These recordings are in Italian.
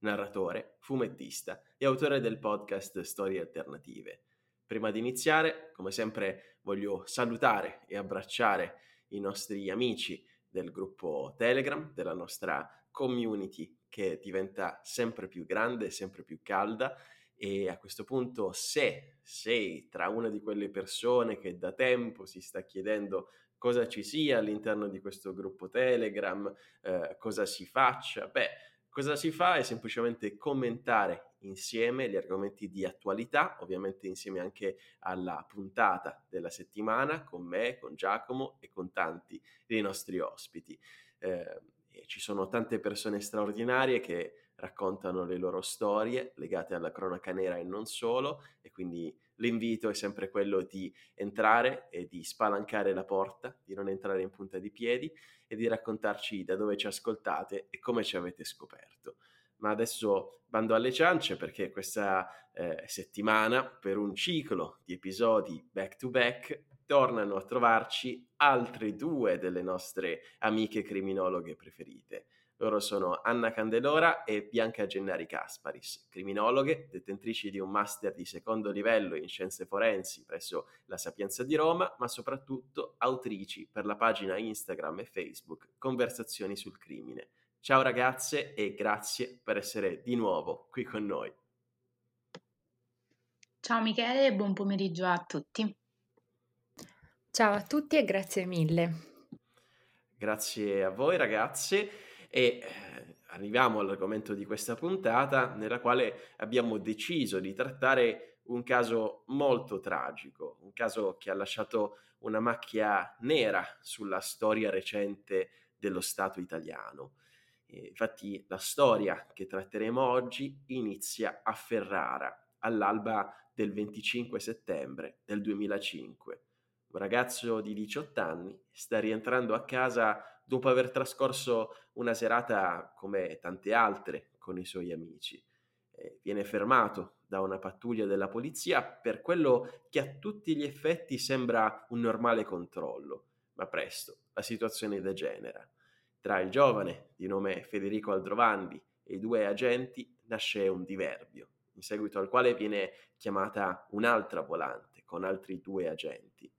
narratore, fumettista e autore del podcast Storie Alternative. Prima di iniziare, come sempre, voglio salutare e abbracciare i nostri amici del gruppo Telegram, della nostra community che diventa sempre più grande, sempre più calda e a questo punto se sei tra una di quelle persone che da tempo si sta chiedendo cosa ci sia all'interno di questo gruppo Telegram, eh, cosa si faccia, beh, Cosa si fa è semplicemente commentare insieme gli argomenti di attualità, ovviamente insieme anche alla puntata della settimana con me, con Giacomo e con tanti dei nostri ospiti. Eh, ci sono tante persone straordinarie che raccontano le loro storie legate alla cronaca nera e non solo e quindi l'invito è sempre quello di entrare e di spalancare la porta, di non entrare in punta di piedi e di raccontarci da dove ci ascoltate e come ci avete scoperto. Ma adesso bando alle ciance perché questa eh, settimana, per un ciclo di episodi back to back, tornano a trovarci altre due delle nostre amiche criminologhe preferite. Loro sono Anna Candelora e Bianca Gennari Casparis, criminologhe, detentrici di un master di secondo livello in scienze forensi presso la Sapienza di Roma, ma soprattutto autrici per la pagina Instagram e Facebook Conversazioni sul crimine. Ciao ragazze e grazie per essere di nuovo qui con noi. Ciao Michele e buon pomeriggio a tutti. Ciao a tutti e grazie mille. Grazie a voi ragazze. E eh, arriviamo all'argomento di questa puntata nella quale abbiamo deciso di trattare un caso molto tragico, un caso che ha lasciato una macchia nera sulla storia recente dello Stato italiano. Infatti la storia che tratteremo oggi inizia a Ferrara, all'alba del 25 settembre del 2005. Un ragazzo di 18 anni sta rientrando a casa dopo aver trascorso una serata come tante altre con i suoi amici. Eh, viene fermato da una pattuglia della polizia per quello che a tutti gli effetti sembra un normale controllo, ma presto la situazione degenera. Tra il giovane di nome Federico Aldrovandi e i due agenti nasce un diverbio, in seguito al quale viene chiamata un'altra volante con altri due agenti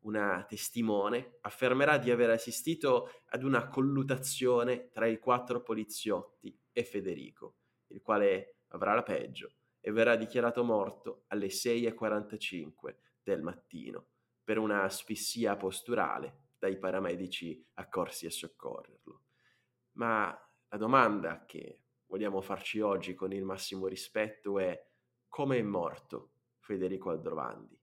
una testimone, affermerà di aver assistito ad una collutazione tra i quattro poliziotti e Federico, il quale avrà la peggio e verrà dichiarato morto alle 6.45 del mattino per una asfissia posturale dai paramedici accorsi a soccorrerlo. Ma la domanda che vogliamo farci oggi con il massimo rispetto è come è morto Federico Aldrovandi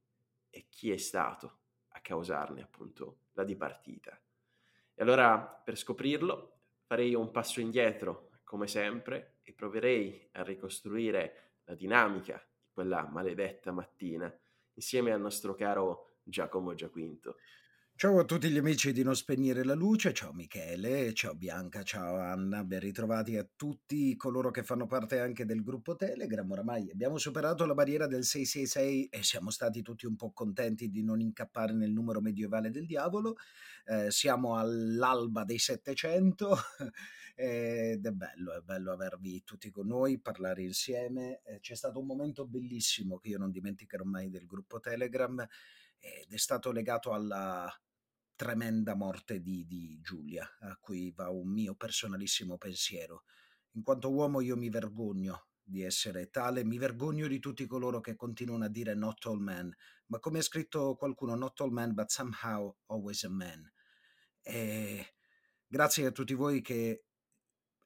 e chi è stato causarne appunto la dipartita. E allora per scoprirlo farei un passo indietro, come sempre, e proverei a ricostruire la dinamica di quella maledetta mattina insieme al nostro caro Giacomo Giaquinto. Ciao a tutti gli amici di Non Spegnere la Luce, ciao Michele, ciao Bianca, ciao Anna, ben ritrovati a tutti coloro che fanno parte anche del gruppo Telegram. Oramai abbiamo superato la barriera del 666 e siamo stati tutti un po' contenti di non incappare nel numero medievale del diavolo. Eh, siamo all'alba dei 700 ed è bello, è bello avervi tutti con noi, parlare insieme. Eh, c'è stato un momento bellissimo che io non dimenticherò mai del gruppo Telegram ed è stato legato alla tremenda morte di, di Giulia, a cui va un mio personalissimo pensiero. In quanto uomo io mi vergogno di essere tale, mi vergogno di tutti coloro che continuano a dire not all men, ma come ha scritto qualcuno, not all men, but somehow always a man. E grazie a tutti voi che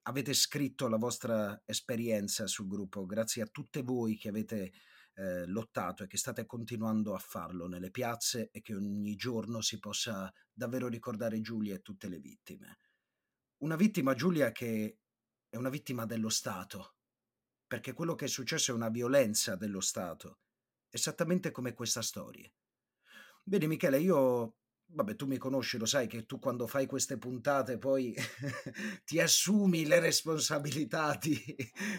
avete scritto la vostra esperienza sul gruppo, grazie a tutte voi che avete eh, lottato e che state continuando a farlo nelle piazze e che ogni giorno si possa davvero ricordare Giulia e tutte le vittime. Una vittima, Giulia, che è una vittima dello Stato, perché quello che è successo è una violenza dello Stato esattamente come questa storia. Vedi Michele, io Vabbè, tu mi conosci, lo sai che tu quando fai queste puntate poi ti assumi le responsabilità di,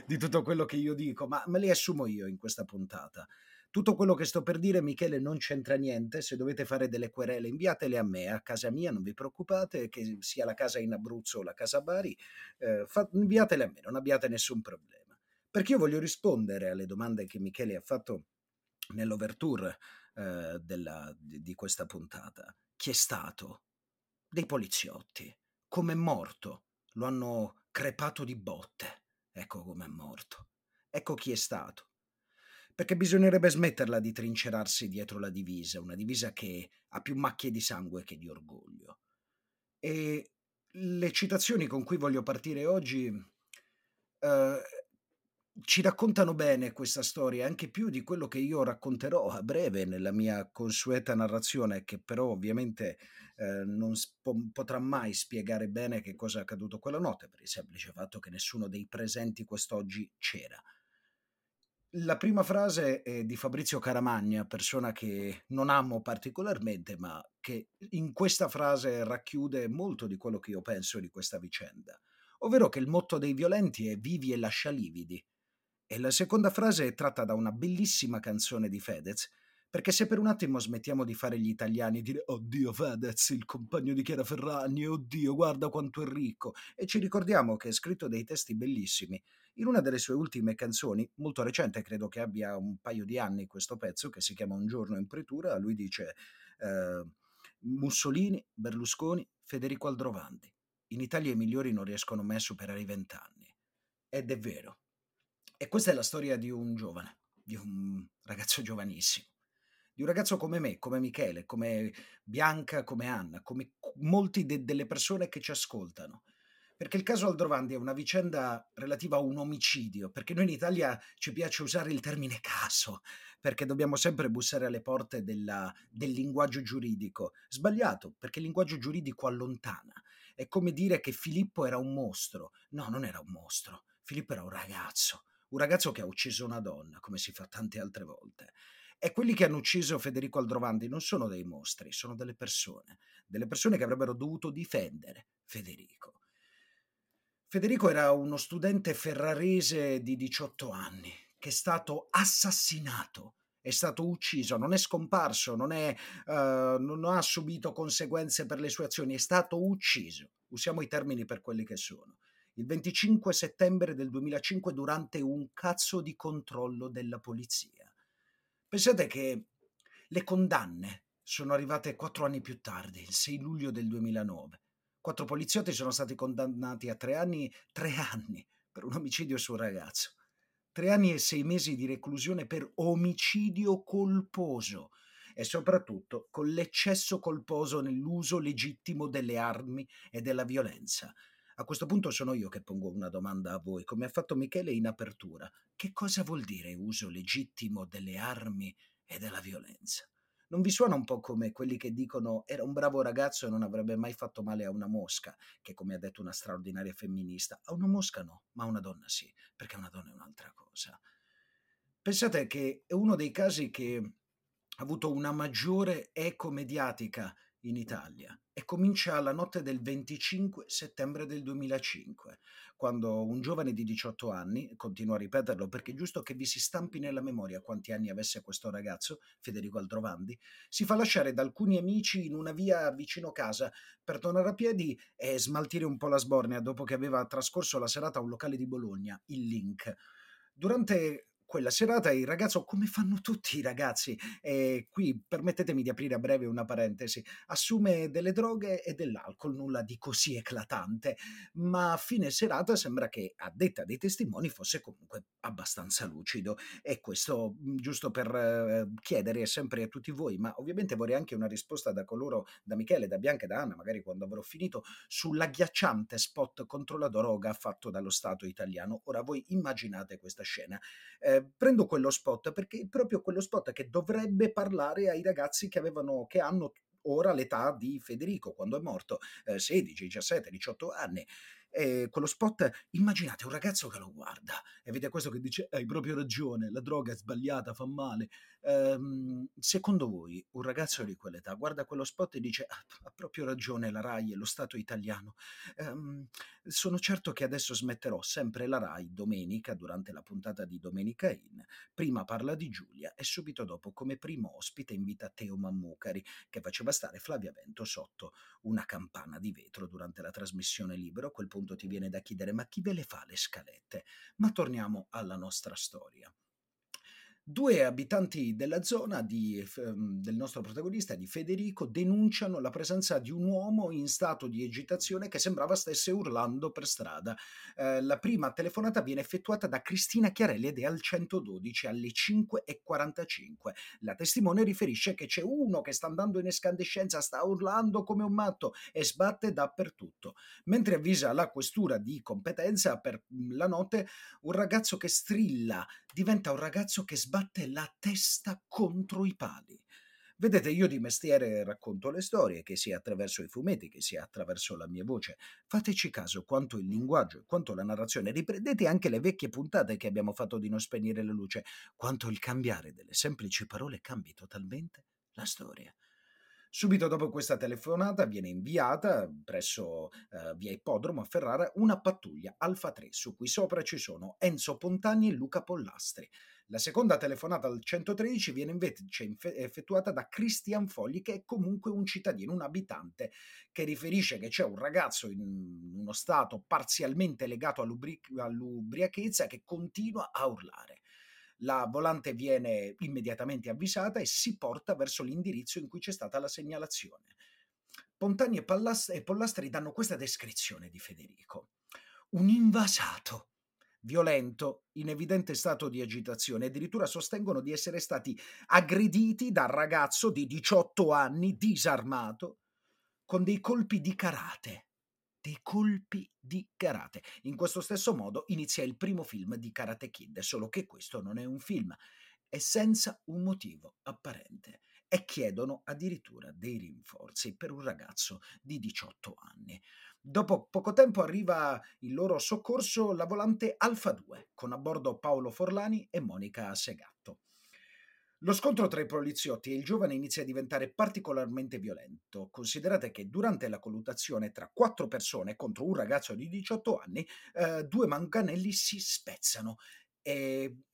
di, tutto quello che io dico, ma me le assumo io in questa puntata. Tutto quello che sto per dire, Michele, non c'entra niente. Se dovete fare delle querele, inviatele a me, a casa mia, non vi preoccupate, che sia la casa in Abruzzo o la casa Bari, eh, fa, inviatele a me, non abbiate nessun problema. Perché io voglio rispondere alle domande che Michele ha fatto nell'overture eh, della, di, di questa puntata. Chi è stato? Dei poliziotti. Come è morto? Lo hanno crepato di botte. Ecco come è morto. Ecco chi è stato perché bisognerebbe smetterla di trincerarsi dietro la divisa, una divisa che ha più macchie di sangue che di orgoglio. E le citazioni con cui voglio partire oggi eh, ci raccontano bene questa storia, anche più di quello che io racconterò a breve nella mia consueta narrazione, che però ovviamente eh, non sp- potrà mai spiegare bene che cosa è accaduto quella notte, per il semplice fatto che nessuno dei presenti quest'oggi c'era. La prima frase è di Fabrizio Caramagna, persona che non amo particolarmente, ma che in questa frase racchiude molto di quello che io penso di questa vicenda, ovvero che il motto dei violenti è vivi e lascia lividi. E la seconda frase è tratta da una bellissima canzone di Fedez, perché se per un attimo smettiamo di fare gli italiani e dire oddio Fedez, il compagno di Chiara Ferragni, oddio guarda quanto è ricco, e ci ricordiamo che ha scritto dei testi bellissimi, in una delle sue ultime canzoni, molto recente, credo che abbia un paio di anni questo pezzo, che si chiama Un giorno in pretura, lui dice eh, Mussolini, Berlusconi, Federico Aldrovandi. In Italia i migliori non riescono mai a superare i vent'anni. Ed è vero. E questa è la storia di un giovane, di un ragazzo giovanissimo, di un ragazzo come me, come Michele, come Bianca, come Anna, come molti de- delle persone che ci ascoltano perché il caso Aldrovandi è una vicenda relativa a un omicidio, perché noi in Italia ci piace usare il termine caso, perché dobbiamo sempre bussare alle porte della, del linguaggio giuridico. Sbagliato, perché il linguaggio giuridico allontana. È come dire che Filippo era un mostro. No, non era un mostro. Filippo era un ragazzo, un ragazzo che ha ucciso una donna, come si fa tante altre volte. E quelli che hanno ucciso Federico Aldrovandi non sono dei mostri, sono delle persone, delle persone che avrebbero dovuto difendere Federico. Federico era uno studente ferrarese di 18 anni che è stato assassinato, è stato ucciso, non è scomparso, non, è, uh, non ha subito conseguenze per le sue azioni, è stato ucciso. Usiamo i termini per quelli che sono. Il 25 settembre del 2005 durante un cazzo di controllo della polizia. Pensate che le condanne sono arrivate quattro anni più tardi, il 6 luglio del 2009 Quattro poliziotti sono stati condannati a tre anni, tre anni per un omicidio su un ragazzo. Tre anni e sei mesi di reclusione per omicidio colposo e soprattutto con l'eccesso colposo nell'uso legittimo delle armi e della violenza. A questo punto sono io che pongo una domanda a voi, come ha fatto Michele in apertura. Che cosa vuol dire uso legittimo delle armi e della violenza? non vi suona un po' come quelli che dicono era un bravo ragazzo e non avrebbe mai fatto male a una mosca, che come ha detto una straordinaria femminista, a una mosca no, ma a una donna sì, perché una donna è un'altra cosa. Pensate che è uno dei casi che ha avuto una maggiore eco mediatica in Italia e comincia la notte del 25 settembre del 2005, quando un giovane di 18 anni, continuo a ripeterlo perché è giusto che vi si stampi nella memoria quanti anni avesse questo ragazzo, Federico Aldrovandi, si fa lasciare da alcuni amici in una via vicino casa per tornare a piedi e smaltire un po' la sbornia dopo che aveva trascorso la serata a un locale di Bologna, il Link. Durante quella serata il ragazzo, come fanno tutti i ragazzi, e qui permettetemi di aprire a breve una parentesi, assume delle droghe e dell'alcol, nulla di così eclatante, ma a fine serata sembra che, a detta dei testimoni, fosse comunque abbastanza lucido. E questo, mhmm, giusto per eh, chiedere sempre a tutti voi, ma ovviamente vorrei anche una risposta da coloro, da Michele, da Bianca e da Anna, magari quando avrò finito, sull'agghiacciante spot contro la droga fatto dallo Stato italiano. Ora voi immaginate questa scena. Eh, prendo quello spot perché è proprio quello spot che dovrebbe parlare ai ragazzi che, avevano, che hanno ora l'età di Federico quando è morto, eh, 16, 17, 18 anni. E quello spot, immaginate un ragazzo che lo guarda e vede questo che dice: Hai proprio ragione, la droga è sbagliata, fa male. Ehm, secondo voi, un ragazzo di quell'età guarda quello spot e dice: "Ah, Ha proprio ragione la Rai e lo Stato italiano. Ehm, sono certo che adesso smetterò sempre la Rai domenica durante la puntata di Domenica In. Prima parla di Giulia e subito dopo, come primo ospite, invita Teo Mammucari, che faceva stare Flavia Vento sotto una campana di vetro durante la trasmissione libero. A quel punto ti viene da chiedere: ma chi ve le fa le scalette? Ma torniamo alla nostra storia. Due abitanti della zona di, ehm, del nostro protagonista, di Federico, denunciano la presenza di un uomo in stato di agitazione che sembrava stesse urlando per strada. Eh, la prima telefonata viene effettuata da Cristina Chiarelli ed è al 112 alle 5.45. La testimone riferisce che c'è uno che sta andando in escandescenza, sta urlando come un matto e sbatte dappertutto. Mentre avvisa la questura di competenza per la notte, un ragazzo che strilla diventa un ragazzo che sbatte la testa contro i pali. Vedete, io di mestiere racconto le storie, che sia attraverso i fumetti, che sia attraverso la mia voce. Fateci caso quanto il linguaggio e quanto la narrazione. Riprendete anche le vecchie puntate che abbiamo fatto di Non spegnere la luce, quanto il cambiare delle semplici parole cambi totalmente la storia. Subito dopo questa telefonata viene inviata presso eh, via Ippodromo a Ferrara una pattuglia Alfa 3 su cui sopra ci sono Enzo Pontani e Luca Pollastri. La seconda telefonata al 113 viene invece effettuata da Cristian Fogli che è comunque un cittadino, un abitante che riferisce che c'è un ragazzo in uno stato parzialmente legato all'ubri- all'ubriachezza che continua a urlare la volante viene immediatamente avvisata e si porta verso l'indirizzo in cui c'è stata la segnalazione. Pontani e, Pallas- e Pollastri danno questa descrizione di Federico. Un invasato, violento, in evidente stato di agitazione, addirittura sostengono di essere stati aggrediti dal ragazzo di 18 anni, disarmato, con dei colpi di karate dei colpi di karate. In questo stesso modo inizia il primo film di Karate Kid, solo che questo non è un film, è senza un motivo apparente e chiedono addirittura dei rinforzi per un ragazzo di 18 anni. Dopo poco tempo arriva il loro soccorso la volante Alfa 2 con a bordo Paolo Forlani e Monica Segatto. Lo scontro tra i poliziotti e il giovane inizia a diventare particolarmente violento. Considerate che durante la colluttazione tra quattro persone contro un ragazzo di 18 anni, eh, due manganelli si spezzano e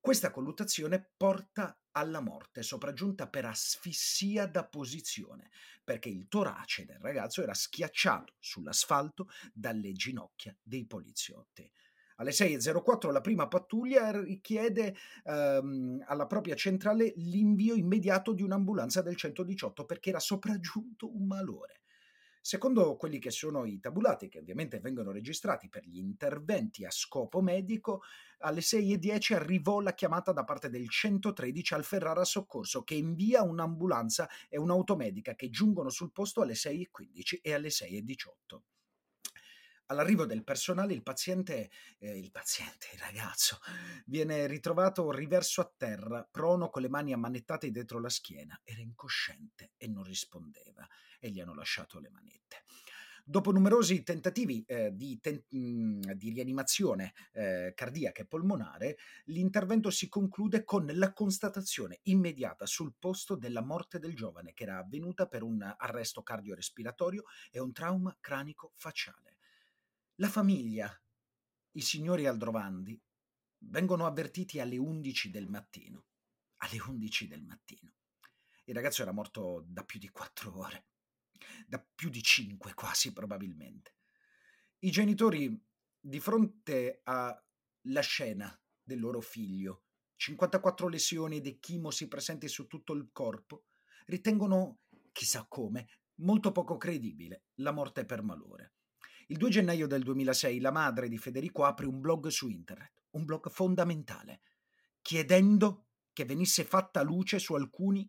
questa colluttazione porta alla morte, sopraggiunta per asfissia da posizione, perché il torace del ragazzo era schiacciato sull'asfalto dalle ginocchia dei poliziotti. Alle 6.04 la prima pattuglia richiede ehm, alla propria centrale l'invio immediato di un'ambulanza del 118 perché era sopraggiunto un malore. Secondo quelli che sono i tabulati, che ovviamente vengono registrati per gli interventi a scopo medico, alle 6.10 arrivò la chiamata da parte del 113 al Ferrara Soccorso che invia un'ambulanza e un'automedica che giungono sul posto alle 6.15 e alle 6.18. All'arrivo del personale il paziente, eh, il paziente, il ragazzo, viene ritrovato riverso a terra, prono con le mani ammanettate dietro la schiena. Era incosciente e non rispondeva e gli hanno lasciato le manette. Dopo numerosi tentativi eh, di, ten- di, rianimazione eh, cardiaca e polmonare, l'intervento si conclude con la constatazione immediata sul posto della morte del giovane, che era avvenuta per un arresto cardiorespiratorio e un trauma cranico-facciale. La famiglia, i signori Aldrovandi, vengono avvertiti alle 11 del mattino. Alle 11 del mattino. Il ragazzo era morto da più di quattro ore, da più di cinque quasi probabilmente. I genitori, di fronte alla scena del loro figlio, 54 lesioni ed echimosi presenti su tutto il corpo, ritengono, chissà come, molto poco credibile la morte per malore. Il 2 gennaio del 2006 la madre di Federico apre un blog su internet, un blog fondamentale, chiedendo che venisse fatta luce su alcuni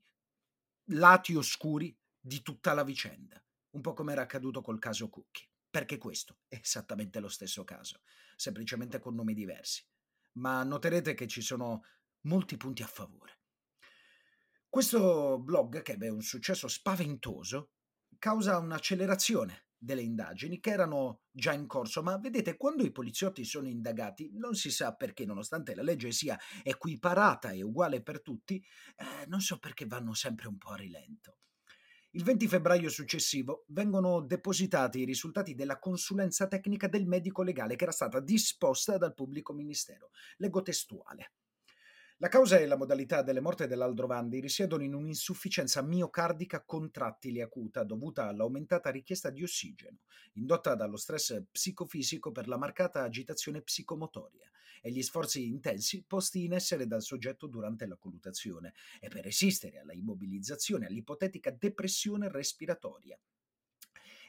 lati oscuri di tutta la vicenda, un po' come era accaduto col caso Cucchi, perché questo è esattamente lo stesso caso, semplicemente con nomi diversi. Ma noterete che ci sono molti punti a favore. Questo blog, che ebbe un successo spaventoso, causa un'accelerazione delle indagini che erano già in corso, ma vedete, quando i poliziotti sono indagati, non si sa perché, nonostante la legge sia equiparata e uguale per tutti, eh, non so perché vanno sempre un po' a rilento. Il 20 febbraio successivo vengono depositati i risultati della consulenza tecnica del medico legale che era stata disposta dal pubblico ministero. Leggo testuale. La causa e la modalità delle morte dell'Aldrovandi risiedono in un'insufficienza miocardica contrattile acuta dovuta all'aumentata richiesta di ossigeno, indotta dallo stress psicofisico per la marcata agitazione psicomotoria e gli sforzi intensi posti in essere dal soggetto durante la colutazione e per resistere alla immobilizzazione, all'ipotetica depressione respiratoria.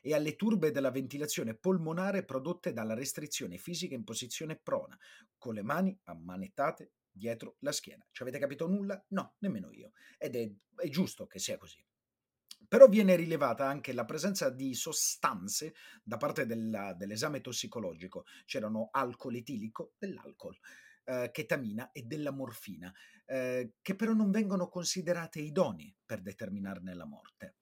E alle turbe della ventilazione polmonare prodotte dalla restrizione fisica in posizione prona, con le mani ammanettate dietro la schiena. Ci avete capito nulla? No, nemmeno io. Ed è, è giusto che sia così. Però viene rilevata anche la presenza di sostanze da parte della, dell'esame tossicologico. C'erano alcol etilico, dell'alcol, eh, chetamina e della morfina, eh, che però non vengono considerate idonei per determinarne la morte.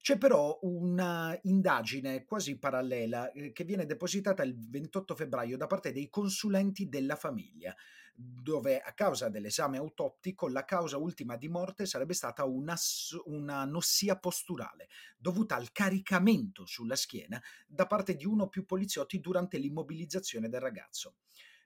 C'è però una indagine quasi parallela eh, che viene depositata il 28 febbraio da parte dei consulenti della famiglia, dove a causa dell'esame autoptico la causa ultima di morte sarebbe stata una, una nossia posturale dovuta al caricamento sulla schiena da parte di uno o più poliziotti durante l'immobilizzazione del ragazzo.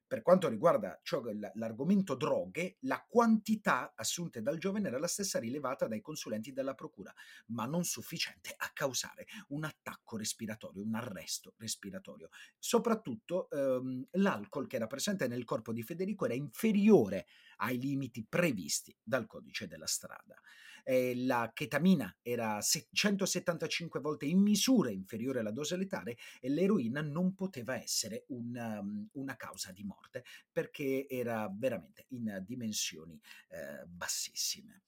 Per quanto riguarda ciò, l'argomento droghe, la quantità assunte dal giovane era la stessa rilevata dai consulenti della procura, ma non sufficiente a causare un attacco respiratorio, un arresto respiratorio. Soprattutto ehm, l'alcol che era presente nel corpo di Federico era inferiore ai limiti previsti dal codice della strada eh, la chetamina era 175 volte in misura inferiore alla dose letale e l'eroina non poteva essere una, um, una causa di morte perché era veramente in dimensioni eh, bassissime.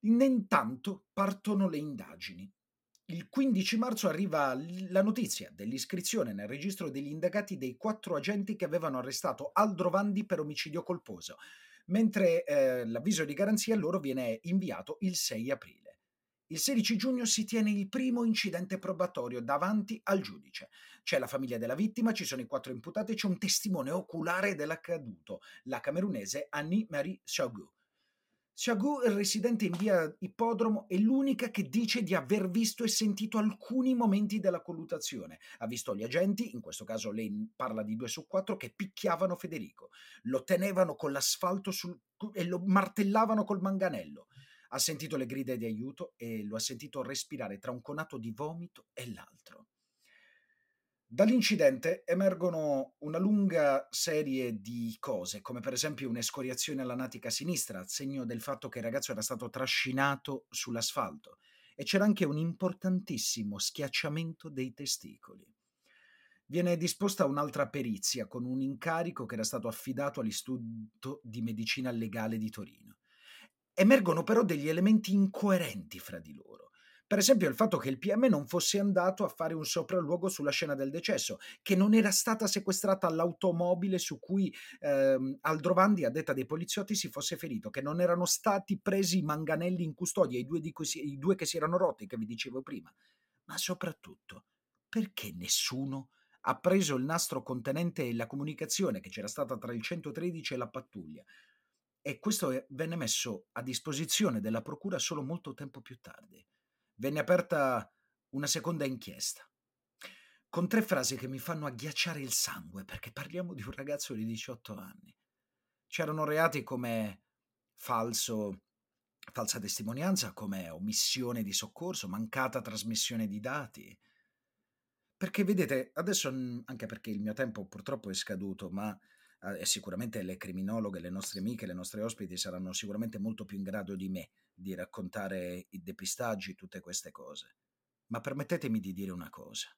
Intanto partono le indagini. Il 15 marzo arriva la notizia dell'iscrizione nel registro degli indagati dei quattro agenti che avevano arrestato Aldrovandi per omicidio colposo mentre eh, l'avviso di garanzia loro viene inviato il 6 aprile. Il 16 giugno si tiene il primo incidente probatorio davanti al giudice. C'è la famiglia della vittima, ci sono i quattro imputati e c'è un testimone oculare dell'accaduto, la camerunese Annie Marie Chagu. Residente in via Ippodromo, è l'unica che dice di aver visto e sentito alcuni momenti della colluttazione. Ha visto gli agenti, in questo caso lei parla di due su quattro, che picchiavano Federico, lo tenevano con l'asfalto sul, e lo martellavano col manganello. Ha sentito le grida di aiuto e lo ha sentito respirare tra un conato di vomito e l'altro. Dall'incidente emergono una lunga serie di cose, come per esempio un'escoriazione alla natica sinistra, segno del fatto che il ragazzo era stato trascinato sull'asfalto, e c'era anche un importantissimo schiacciamento dei testicoli. Viene disposta un'altra perizia con un incarico che era stato affidato all'Istituto di Medicina Legale di Torino. Emergono però degli elementi incoerenti fra di loro. Per esempio il fatto che il PM non fosse andato a fare un sopralluogo sulla scena del decesso, che non era stata sequestrata l'automobile su cui ehm, Aldrovandi, a detta dei poliziotti, si fosse ferito, che non erano stati presi i manganelli in custodia, i due, si, i due che si erano rotti, che vi dicevo prima. Ma soprattutto, perché nessuno ha preso il nastro contenente la comunicazione che c'era stata tra il 113 e la pattuglia? E questo venne messo a disposizione della procura solo molto tempo più tardi venne aperta una seconda inchiesta con tre frasi che mi fanno agghiacciare il sangue perché parliamo di un ragazzo di 18 anni. C'erano reati come falso, falsa testimonianza, come omissione di soccorso, mancata trasmissione di dati. Perché vedete, adesso anche perché il mio tempo purtroppo è scaduto, ma eh, sicuramente le criminologhe, le nostre amiche, le nostre ospiti saranno sicuramente molto più in grado di me di raccontare i depistaggi, tutte queste cose. Ma permettetemi di dire una cosa.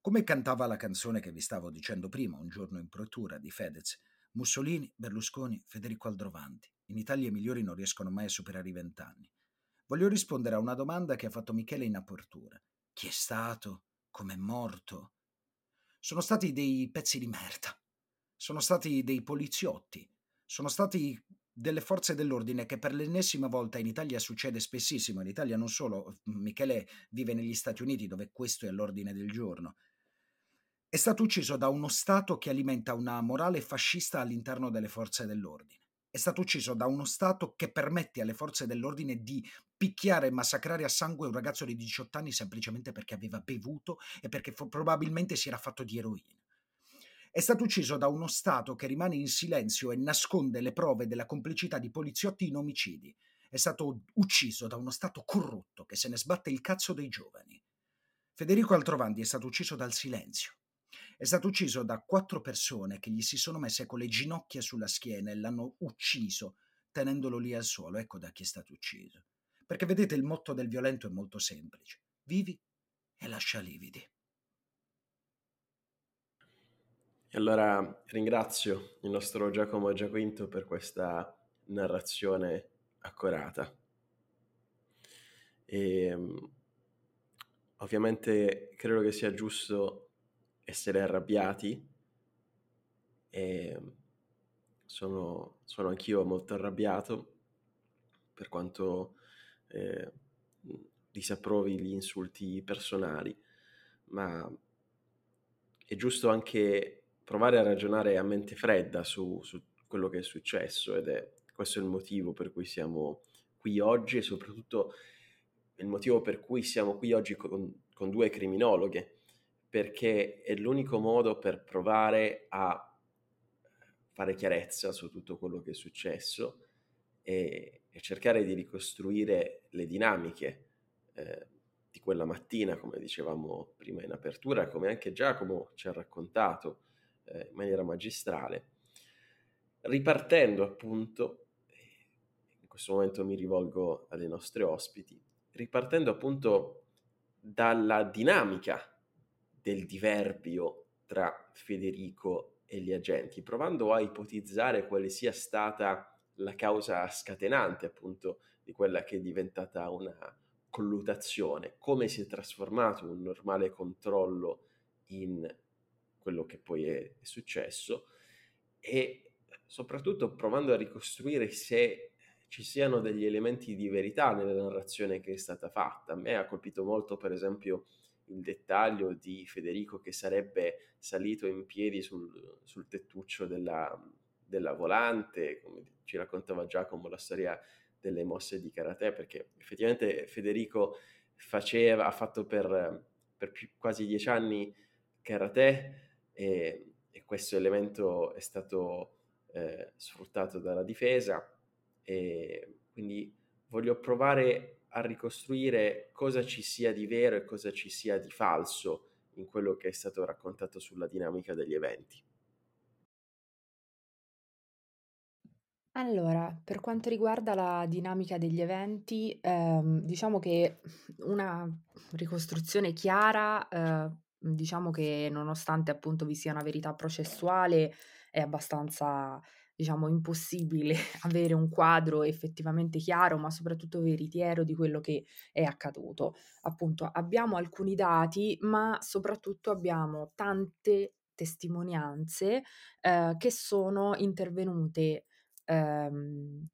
Come cantava la canzone che vi stavo dicendo prima, un giorno in procura di Fedez, Mussolini, Berlusconi, Federico Aldrovanti. In Italia i migliori non riescono mai a superare i vent'anni. Voglio rispondere a una domanda che ha fatto Michele in apertura. Chi è stato? Com'è morto? Sono stati dei pezzi di merda. Sono stati dei poliziotti. Sono stati delle forze dell'ordine che per l'ennesima volta in Italia succede spessissimo, in Italia non solo, Michele vive negli Stati Uniti dove questo è all'ordine del giorno, è stato ucciso da uno Stato che alimenta una morale fascista all'interno delle forze dell'ordine. È stato ucciso da uno Stato che permette alle forze dell'ordine di picchiare e massacrare a sangue un ragazzo di 18 anni semplicemente perché aveva bevuto e perché probabilmente si era fatto di eroina è stato ucciso da uno Stato che rimane in silenzio e nasconde le prove della complicità di poliziotti in omicidi. È stato ucciso da uno Stato corrotto che se ne sbatte il cazzo dei giovani. Federico Altrovandi è stato ucciso dal silenzio. È stato ucciso da quattro persone che gli si sono messe con le ginocchia sulla schiena e l'hanno ucciso tenendolo lì al suolo. Ecco da chi è stato ucciso. Perché vedete, il motto del violento è molto semplice. Vivi e lascia lividi. E allora ringrazio il nostro Giacomo Giaquinto per questa narrazione accurata. E, ehm, ovviamente credo che sia giusto essere arrabbiati e sono, sono anch'io molto arrabbiato per quanto eh, disapprovi gli insulti personali, ma è giusto anche provare a ragionare a mente fredda su, su quello che è successo ed è questo è il motivo per cui siamo qui oggi e soprattutto il motivo per cui siamo qui oggi con, con due criminologhe, perché è l'unico modo per provare a fare chiarezza su tutto quello che è successo e, e cercare di ricostruire le dinamiche eh, di quella mattina, come dicevamo prima in apertura, come anche Giacomo ci ha raccontato eh, in maniera magistrale, ripartendo appunto, in questo momento mi rivolgo alle nostre ospiti, ripartendo appunto dalla dinamica del diverbio tra Federico e gli agenti, provando a ipotizzare quale sia stata la causa scatenante appunto di quella che è diventata una collutazione, come si è trasformato un normale controllo in quello che poi è, è successo e soprattutto provando a ricostruire se ci siano degli elementi di verità nella narrazione che è stata fatta. A me ha colpito molto, per esempio, il dettaglio di Federico che sarebbe salito in piedi sul, sul tettuccio della, della, volante, come ci raccontava Giacomo la storia delle mosse di karate, perché effettivamente Federico faceva, ha fatto per, per più, quasi dieci anni karate e, e questo elemento è stato eh, sfruttato dalla difesa e quindi voglio provare a ricostruire cosa ci sia di vero e cosa ci sia di falso in quello che è stato raccontato sulla dinamica degli eventi. Allora, per quanto riguarda la dinamica degli eventi, ehm, diciamo che una ricostruzione chiara, eh, Diciamo che nonostante appunto vi sia una verità processuale, è abbastanza, diciamo, impossibile avere un quadro effettivamente chiaro, ma soprattutto veritiero di quello che è accaduto. Appunto, abbiamo alcuni dati, ma soprattutto abbiamo tante testimonianze eh, che sono intervenute ehm,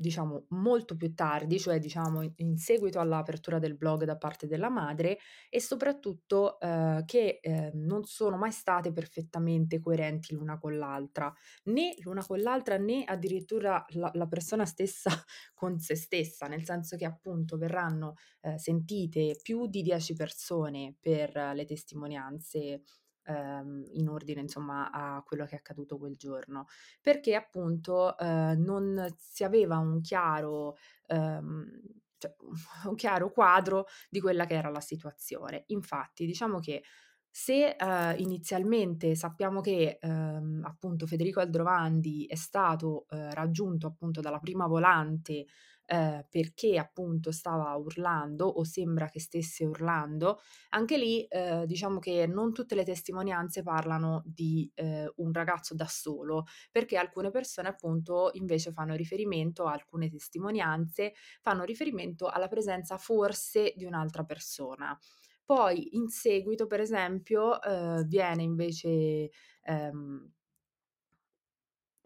diciamo molto più tardi, cioè diciamo in seguito all'apertura del blog da parte della madre e soprattutto eh, che eh, non sono mai state perfettamente coerenti l'una con l'altra, né l'una con l'altra né addirittura la, la persona stessa con se stessa, nel senso che appunto verranno eh, sentite più di 10 persone per le testimonianze ehm, in ordine insomma a quello che è accaduto quel giorno, perché appunto eh, non si aveva un chiaro, ehm, cioè, un chiaro quadro di quella che era la situazione. Infatti diciamo che se eh, inizialmente sappiamo che ehm, appunto Federico Aldrovandi è stato eh, raggiunto appunto dalla prima volante eh, perché appunto stava urlando o sembra che stesse urlando, anche lì eh, diciamo che non tutte le testimonianze parlano di eh, un ragazzo da solo, perché alcune persone appunto invece fanno riferimento a alcune testimonianze, fanno riferimento alla presenza forse di un'altra persona. Poi in seguito, per esempio, eh, viene invece ehm,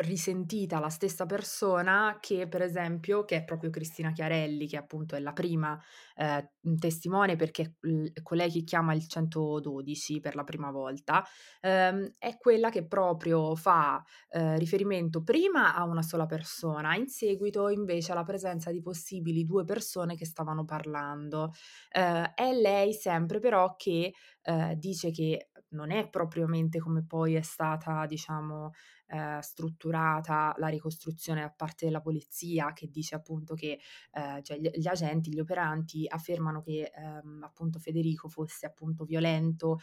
risentita la stessa persona che per esempio che è proprio Cristina Chiarelli, che appunto è la prima, ehm, testimone perché l colei che chiama il 112 per la prima volta, ehm, è quella che proprio fa, ehm, riferimento prima a una sola persona, in seguito invece alla presenza di possibili 2 persone che stavano parlando. Ehm, è lei sempre però che, ehm, dice che non è propriamente come poi è stata diciamo, ehm, strutturata la ricostruzione da parte della polizia che dice appunto che, ehm, cioè gli gli agenti, gli operanti affermano che, ehm, appunto Federico fosse appunto violento,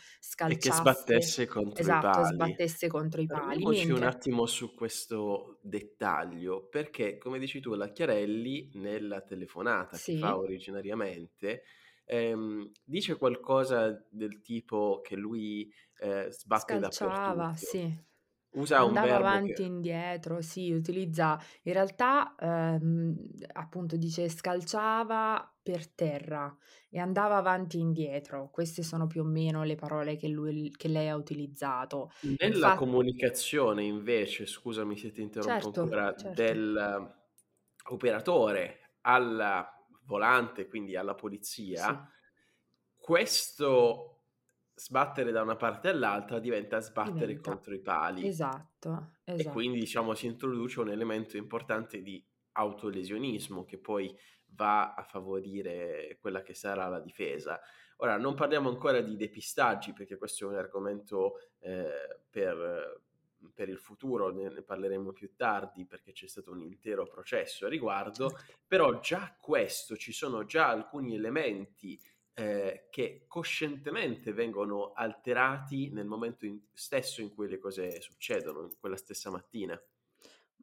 E che scalciasse sbattesse contro i esatto, pali. sbattesse contro i pali, Fermiamoci un mentre attimo su questo dettaglio, perché come dici tu la Chiarelli nella telefonata che fa Sì. originariamente, ehm, dice qualcosa del tipo che lui, ehm, sbatte Scalciava, dappertutto. sì. Usa un Andava verbo avanti che e indietro, sì, utilizza in realtà, ehm, appunto dice scalciava per terra e andava avanti e indietro. Queste sono più o meno le parole che lui che lei ha utilizzato. Nella Infa comunicazione invece, scusami se ti interrompo Certo, ancora, certo. dell'operatore al volante, quindi alla polizia, Sì. questo sbattere da una parte all'altra diventa sbattere Diventa contro i pali. esatto, E quindi esatto. diciamo si introduce un elemento importante di autolesionismo che poi va a favorire quella che sarà la difesa. Ora non parliamo ancora di depistaggi perché questo è un argomento, ehm, per per il futuro, ne ne parleremo più tardi perché c'è stato un intero processo a riguardo, Certo. però già questo ci sono già alcuni elementi, ehm, che coscientemente vengono alterati nel momento in stesso in cui le cose succedono, in quella stessa mattina.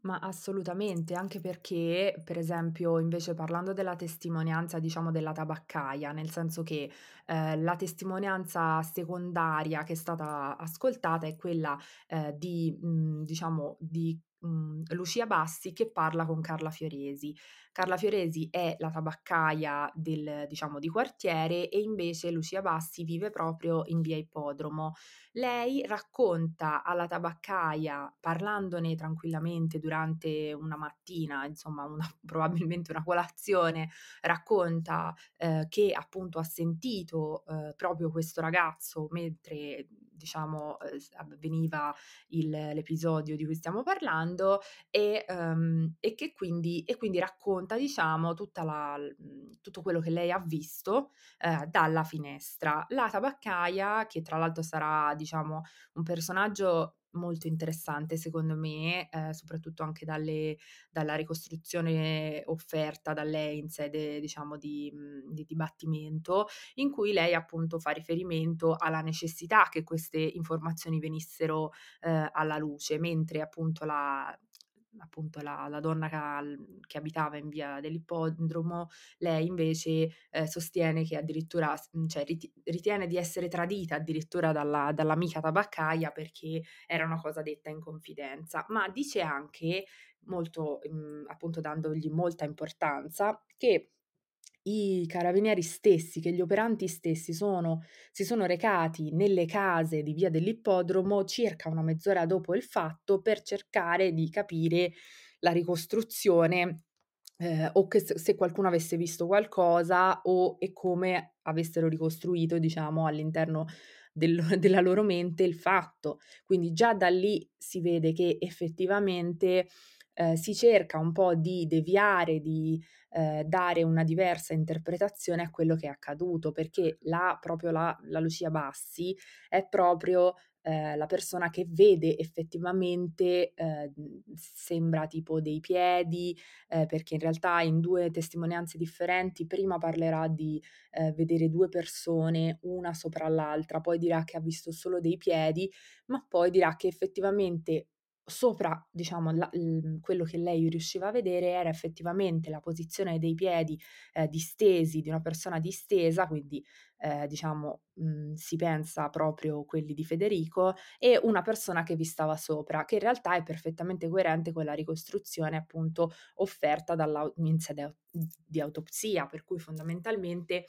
Ma assolutamente, anche perché, per esempio, invece parlando della testimonianza, diciamo, della tabaccaia, nel senso che, ehm, la testimonianza secondaria che è stata ascoltata è quella, ehm, di mhmm, diciamo di, mhmm, Lucia Bassi che parla con Carla Fioresi. Carla Fioresi è la tabaccaia del diciamo di quartiere e invece Lucia Bassi vive proprio in via Ippodromo. Lei racconta alla tabaccaia, parlandone tranquillamente durante una mattina, insomma una probabilmente una colazione, racconta, ehm, che appunto ha sentito, uhm, proprio questo ragazzo mentre diciamo, s avveniva il l'episodio di cui stiamo parlando e, uhm, e che quindi e quindi racconta diciamo la mhmm, tutto quello che lei ha visto, ehm, dalla finestra. La tabaccaia, che tra l'altro sarà diciamo un personaggio molto interessante secondo me, ehm, soprattutto anche dalle dalla ricostruzione offerta da lei in sede diciamo di di dibattimento, in cui lei appunto fa riferimento alla necessità che queste informazioni venissero, ehm, alla luce, mentre appunto la appunto la la donna l che abitava in via dell'Ippodromo, lei invece, ehm, sostiene che addirittura cioè riti ritiene di essere tradita addirittura dalla dall'amica tabaccaia perché era una cosa detta in confidenza. Ma dice anche, molto mhmm, appunto dandogli molta importanza, che i carabinieri stessi, che gli operanti stessi sono si sono recati nelle case di via dell'Ippodromo circa una mezz'ora dopo il fatto per cercare di capire la ricostruzione, ehm, o che se qualcuno avesse visto qualcosa o e come avessero ricostruito, diciamo, all'interno del della loro mente il fatto. Quindi già da lì si vede che effettivamente, ehm, si cerca un po' di deviare, di, ehm, dare una diversa interpretazione a quello che è accaduto, perché la proprio la la Lucia Bassi è proprio, ehm, la persona che vede effettivamente, s sembra tipo dei piedi, ehm, perché in realtà in 2 testimonianze differenti prima parlerà di, ehm, vedere 2 persone, una sopra l'altra, poi dirà che ha visto solo dei piedi, ma poi dirà che effettivamente sopra, diciamo, la l quello che lei riusciva a vedere era effettivamente la posizione dei piedi, ehm, distesi, di una persona distesa, quindi, ehm, diciamo, mhmm, si pensa proprio quelli di Federico, e una persona che vi stava sopra, che in realtà è perfettamente coerente con la ricostruzione appunto offerta dalla au di autopsia, per cui fondamentalmente,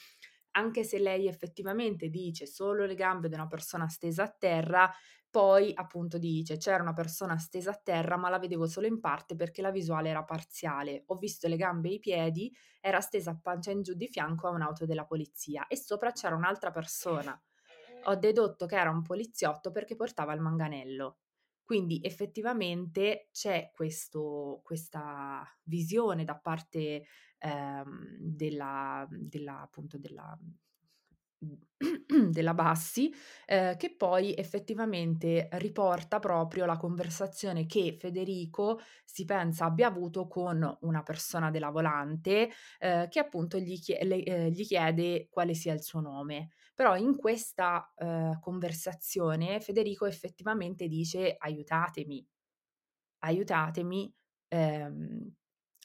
anche se lei effettivamente dice: "Solo le gambe di una persona stesa a terra", Poi appunto dice c'era una persona stesa a terra ma la vedevo solo in parte perché la visuale era parziale. Ho visto le gambe e i piedi, era stesa a pancia in giù di fianco a un'auto della polizia e sopra c'era un'altra persona. Ho dedotto che era un poliziotto perché portava il manganello. Quindi effettivamente c'è questo, questa visione da parte ehm, della, della, appunto della, della Bassi, eh, che poi effettivamente riporta proprio la conversazione che Federico si pensa abbia avuto con una persona della volante eh, che appunto gli, chie- le, eh, gli, chiede quale sia il suo nome. Però in questa eh, conversazione Federico effettivamente dice aiutatemi, aiutatemi ehm,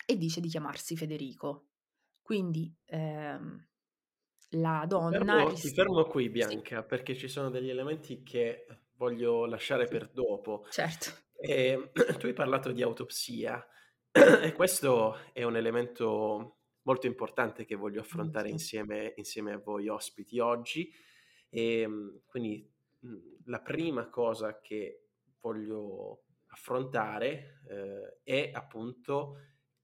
e dice di chiamarsi Federico. Quindi ehm, la donna... Ti fermo, ti fermo qui Bianca sì. perché ci sono degli elementi che voglio lasciare per dopo. Certo. E, tu hai parlato di autopsia e questo è un elemento molto importante che voglio affrontare insieme, insieme, a voi ospiti oggi. E, quindi la prima cosa che voglio affrontare eh, è appunto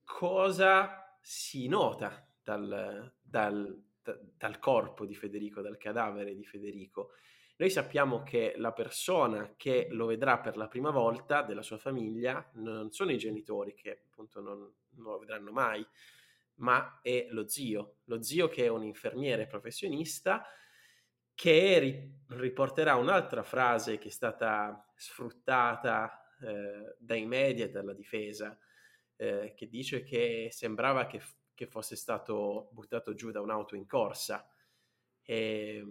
cosa si nota dal, dal dal corpo di Federico, dal cadavere di Federico. Noi sappiamo che la persona che lo vedrà per la prima volta della sua famiglia non sono i genitori che appunto non, non lo vedranno mai, ma è lo zio, lo zio che è un infermiere professionista che ri- riporterà un'altra frase che è stata sfruttata eh, dai media e dalla difesa, eh, che dice che sembrava che che fosse stato buttato giù da un'auto in corsa eh,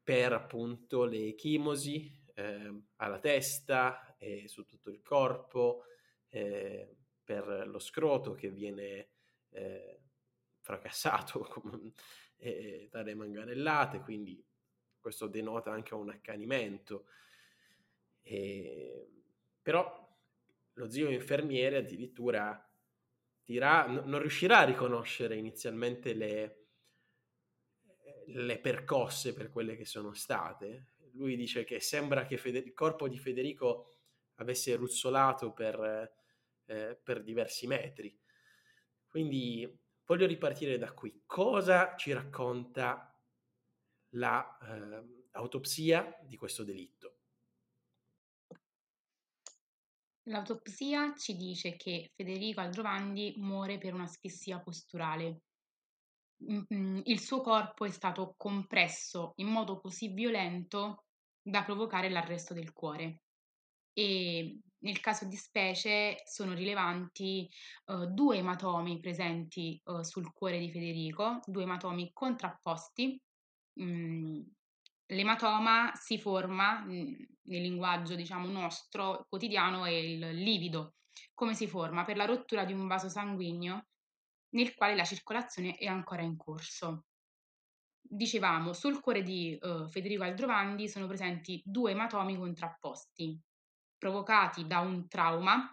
per appunto le echimosi eh, alla testa e su tutto il corpo, eh, per lo scroto che viene eh, fracassato dalle manganellate, quindi questo denota anche un accanimento. però lo zio infermiere addirittura n- non riuscirà a riconoscere inizialmente le, le, percosse per quelle che sono state. Lui dice che sembra che Feder- il corpo di Federico avesse ruzzolato per, eh, per diversi metri. Quindi voglio ripartire da qui. Cosa ci racconta l'autopsia la, eh, di questo delitto? L'autopsia ci dice che Federico Aldrovandi muore per un'asfissia posturale. Mm, mm, il suo corpo è stato compresso in modo così violento da provocare l'arresto del cuore. E nel caso di specie sono rilevanti uh, due ematomi presenti uh, sul cuore di Federico, due ematomi contrapposti, um, L'ematoma si forma, mhmm, nel linguaggio diciamo nostro quotidiano, è il livido. Come si forma? Per la rottura di un vaso sanguigno nel quale la circolazione è ancora in corso. Dicevamo, sul cuore di uh, Federico Aldrovandi sono presenti due ematomi contrapposti, provocati da un trauma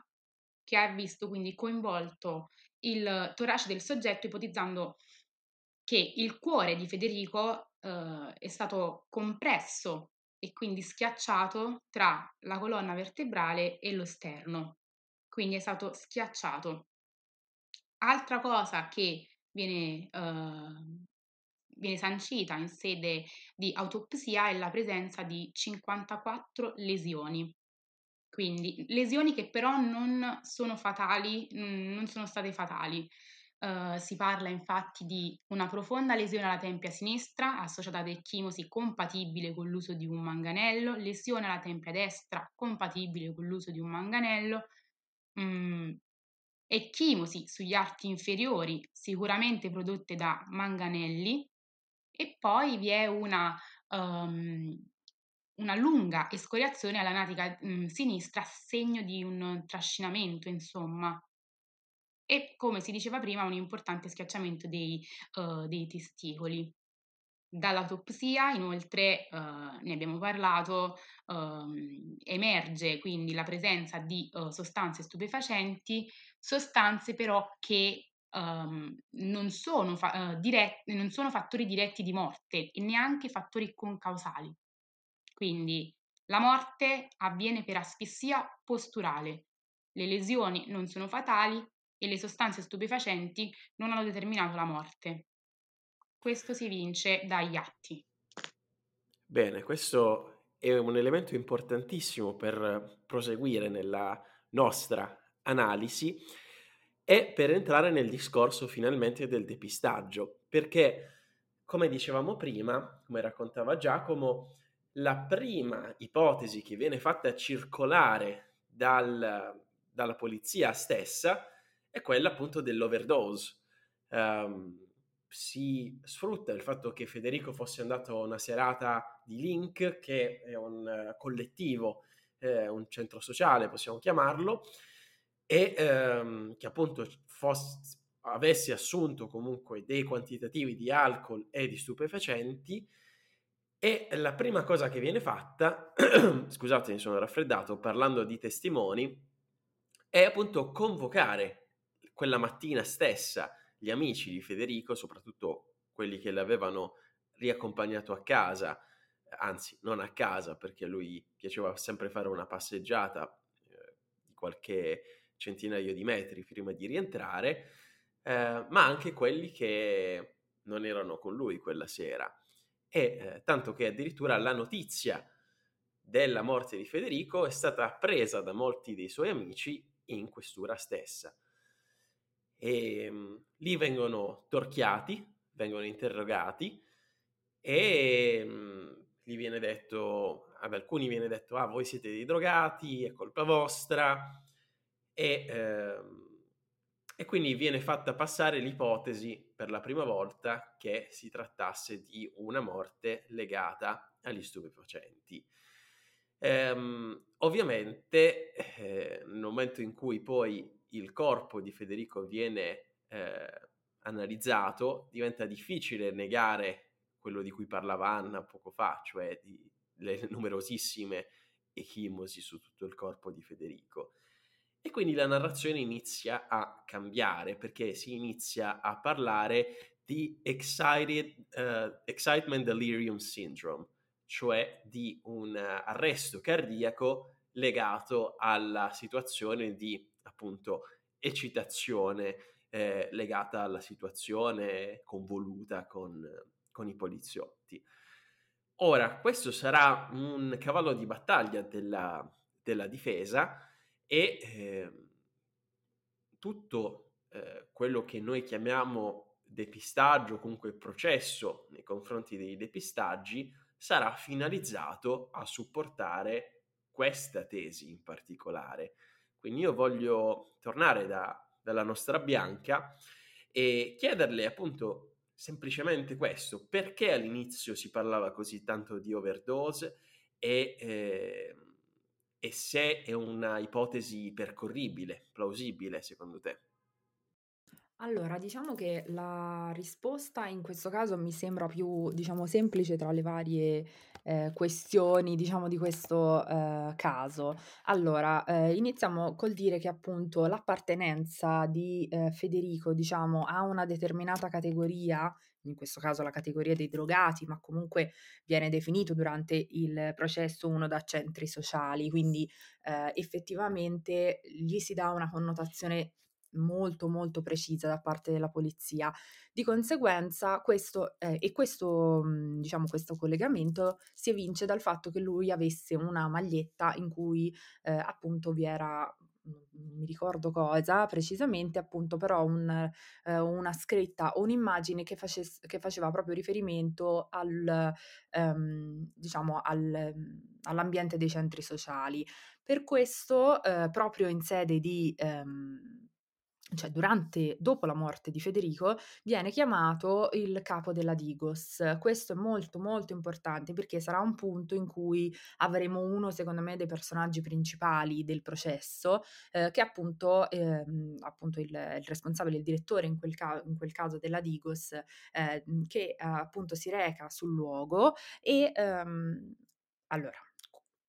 che ha visto quindi coinvolto il torace del soggetto, ipotizzando che il cuore di Federico eh, è stato compresso e quindi schiacciato tra la colonna vertebrale e lo sterno, quindi è stato schiacciato. Altra cosa che viene, eh, viene sancita in sede di autopsia è la presenza di 54 lesioni. Quindi lesioni che però non sono fatali, non sono state fatali, Uh, si parla infatti di una profonda lesione alla tempia sinistra associata ad ecchimosi compatibile con l'uso di un manganello, lesione alla tempia destra compatibile con l'uso di un manganello, mm, ecchimosi sugli arti inferiori sicuramente prodotte da manganelli e poi vi è una, um, una lunga escoriazione alla natica um, sinistra, segno di un trascinamento, insomma e come si diceva prima un importante schiacciamento dei, uh, dei testicoli. Dall'autopsia inoltre, uh, ne abbiamo parlato, uh, emerge quindi la presenza di uh, sostanze stupefacenti, sostanze però che um, non, sono fa- dirett- non sono fattori diretti di morte e neanche fattori concausali. Quindi La morte avviene per asfissia posturale. Le lesioni non sono fatali e le sostanze stupefacenti non hanno determinato la morte. Questo si evince dagli atti. Bene, questo è un elemento importantissimo per proseguire nella nostra analisi e per entrare nel discorso finalmente del depistaggio, perché come dicevamo prima, come raccontava Giacomo, la prima ipotesi che viene fatta circolare dal, dalla polizia stessa è quella appunto dell'overdose. Um, si sfrutta il fatto che Federico fosse andato a una serata di Link, che è un uh, collettivo, eh, un centro sociale, possiamo chiamarlo, e um, che appunto fosse, avesse assunto comunque dei quantitativi di alcol e di stupefacenti e la prima cosa che viene fatta, scusate mi sono raffreddato, parlando di testimoni, è appunto convocare quella mattina stessa gli amici di Federico, soprattutto quelli che l'avevano riaccompagnato a casa, anzi non a casa perché a lui piaceva sempre fare una passeggiata eh, di qualche centinaio di metri prima di rientrare, eh, ma anche quelli che non erano con lui quella sera e eh, tanto che addirittura la notizia della morte di Federico è stata appresa da molti dei suoi amici in questura stessa. E um, lì vengono torchiati, vengono interrogati e um, gli viene detto, ad alcuni viene detto, ah voi siete dei drogati, è colpa vostra e... Um, e quindi viene fatta passare l'ipotesi per la prima volta che si trattasse di una morte legata agli stupefacenti. Ehm, ovviamente, eh, nel momento in cui poi il corpo di Federico viene eh, analizzato, diventa difficile negare quello di cui parlava Anna poco fa, cioè di, le numerosissime echimosi su tutto il corpo di Federico. E quindi la narrazione inizia a cambiare perché si inizia a parlare di excited, uh, excitement delirium syndrome, cioè di un arresto cardiaco legato alla situazione di appunto eccitazione eh, legata alla situazione convoluta con, con i poliziotti. Ora, questo sarà un cavallo di battaglia della, della difesa e eh, tutto eh, quello che noi chiamiamo depistaggio, comunque processo nei confronti dei depistaggi, sarà finalizzato a supportare questa tesi in particolare. Quindi io voglio tornare da, dalla nostra Bianca e chiederle appunto semplicemente questo, perché all'inizio si parlava così tanto di overdose e eh, e se è una ipotesi percorribile, plausibile secondo te. Allora, diciamo che la risposta in questo caso mi sembra più, diciamo, semplice tra le varie eh, questioni, diciamo, di questo eh, caso. Allora, eh, iniziamo col dire che appunto l'appartenenza di eh, Federico, diciamo, a una determinata categoria in questo caso la categoria dei drogati, ma comunque viene definito durante il processo uno da centri sociali, quindi eh, effettivamente gli si dà una connotazione molto molto precisa da parte della polizia. Di conseguenza questo eh, e questo diciamo questo collegamento si evince dal fatto che lui avesse una maglietta in cui eh, appunto vi era non mi ricordo cosa precisamente, appunto, però un, eh, una scritta o un'immagine che, face- che, faceva proprio riferimento al, ehm, diciamo, al, all'ambiente dei centri sociali. Per questo, eh, proprio in sede di... Ehm, cioè durante, dopo la morte di Federico, viene chiamato il capo della Digos. Questo è molto molto importante perché sarà un punto in cui avremo uno, secondo me, dei personaggi principali del processo, eh, che è appunto, eh, appunto il, il, responsabile, il direttore in quel, ca- in quel caso della Digos, eh, che appunto si reca sul luogo e ehm, allora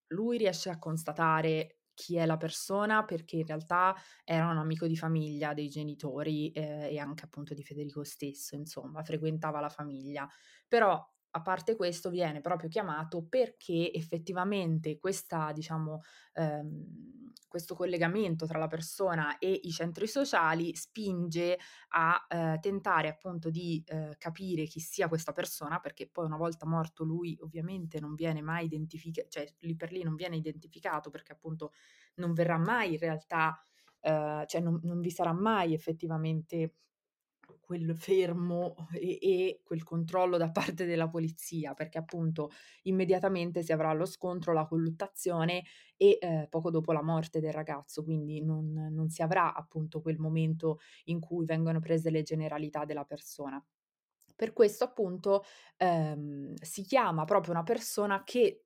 lui riesce a constatare chi è la persona perché in realtà era un amico di famiglia dei genitori eh, e anche appunto di Federico stesso, insomma, frequentava la famiglia. Però a parte questo viene proprio chiamato perché effettivamente questa, diciamo, ehm, questo collegamento tra la persona e i centri sociali spinge a eh, tentare appunto di eh, capire chi sia questa persona, perché poi una volta morto lui ovviamente non viene mai identificato, cioè lì per lì non viene identificato perché appunto non verrà mai in realtà, eh, cioè non, non vi sarà mai effettivamente quel fermo e, e, quel controllo da parte della polizia, perché appunto immediatamente si avrà lo scontro, la colluttazione e eh, poco dopo la morte del ragazzo, quindi non, non si avrà appunto quel momento in cui vengono prese le generalità della persona. Per questo appunto ehm, si chiama proprio una persona che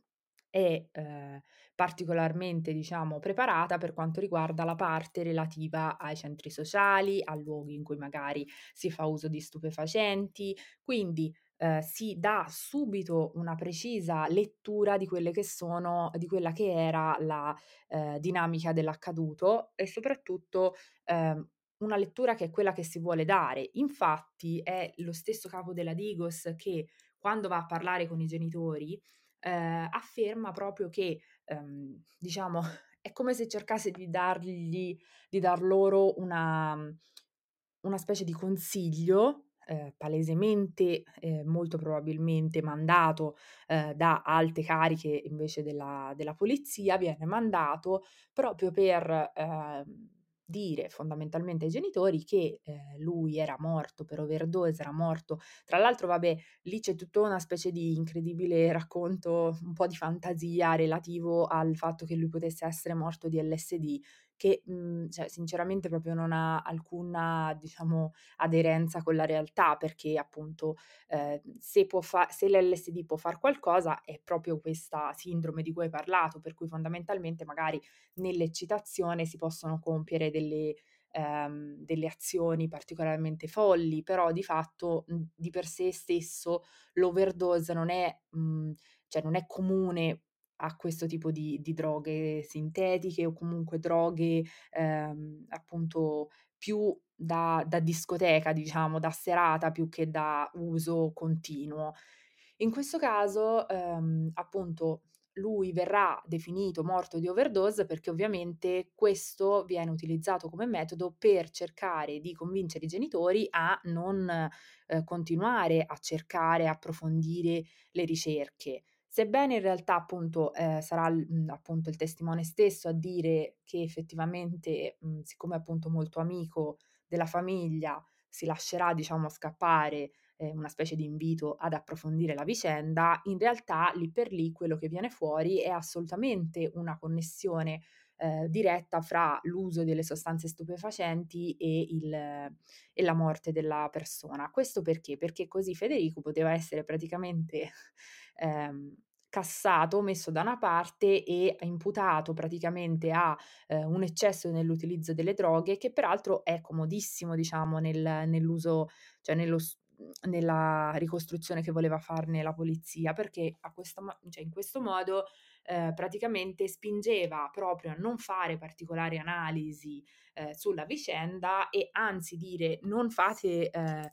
è eh, particolarmente, diciamo, preparata per quanto riguarda la parte relativa ai centri sociali, a luoghi in cui magari si fa uso di stupefacenti, quindi eh, si dà subito una precisa lettura di sono, di quella che era la eh, dinamica dell'accaduto e soprattutto eh, una lettura che è quella che si vuole dare. Infatti è lo stesso capo della Digos che quando va a parlare con i genitori eh, afferma proprio che, ehm, diciamo, è come se cercasse di dargli, di dar loro una, una specie di consiglio eh, palesemente, eh, molto probabilmente mandato eh, da alte cariche invece della, della, polizia, viene mandato proprio per ehm, dire fondamentalmente ai genitori che eh, lui era morto per overdose, era morto. Tra l'altro, vabbè, lì c'è tutta una specie di incredibile racconto, un po' di fantasia relativo al fatto che lui potesse essere morto di LSD, che mh, mhmm, cioè, sinceramente proprio non ha alcuna, diciamo, aderenza con la realtà, perché appunto eh, se, fa- se l'LSD può fare qualcosa è proprio questa sindrome di cui hai parlato, per cui fondamentalmente magari nell'eccitazione si possono compiere delle ehm, delle azioni particolarmente folli, però di fatto mh, di per sé stesso l'overdose non è, mh, cioè non è comune a questo tipo di, di droghe sintetiche o comunque droghe ehm, appunto più da, da discoteca, diciamo, da serata più che da uso continuo. In questo caso, ehm, appunto, lui verrà definito morto di overdose perché ovviamente questo viene utilizzato come metodo per cercare di convincere i genitori a non eh, continuare a cercare, approfondire le ricerche. Sebbene in realtà appunto eh, sarà mh, appunto il testimone stesso a dire che effettivamente, mh, siccome è appunto molto amico della famiglia, si lascerà diciamo scappare eh, una specie di invito ad approfondire la vicenda, in realtà lì per lì quello che viene fuori è assolutamente una connessione eh, diretta fra l'uso delle sostanze stupefacenti e, il, e, la morte della persona. Questo perché? Perché così Federico poteva essere praticamente ehm, cassato, messo da una parte e imputato praticamente a eh, un eccesso nell'utilizzo delle droghe, che peraltro è comodissimo, diciamo, nel, nell'uso, cioè nello, nella ricostruzione che voleva farne la polizia, perché questa, cioè in questo modo eh, praticamente spingeva proprio a non fare particolari analisi eh, sulla vicenda e anzi dire non fate eh,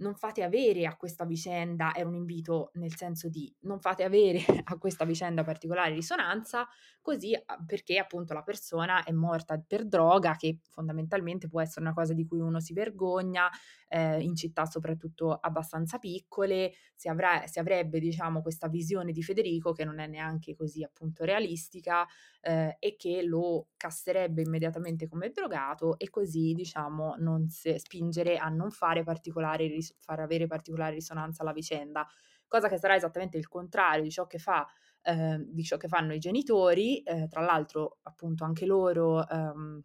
non fate avere a questa vicenda, era un invito nel senso di non fate avere a questa vicenda particolare risonanza, così perché appunto la persona è morta per droga, che fondamentalmente può essere una cosa di cui uno si vergogna, eh, in città soprattutto abbastanza piccole, si, avrà, si avrebbe diciamo questa visione di Federico che non è neanche così appunto realistica eh, e che lo casserebbe immediatamente come drogato e così diciamo non si, spingere a non fare particolari, far avere particolare risonanza alla vicenda, cosa che sarà esattamente il contrario di ciò che fa eh, di ciò che fanno i genitori, eh, tra l'altro appunto anche loro ehm,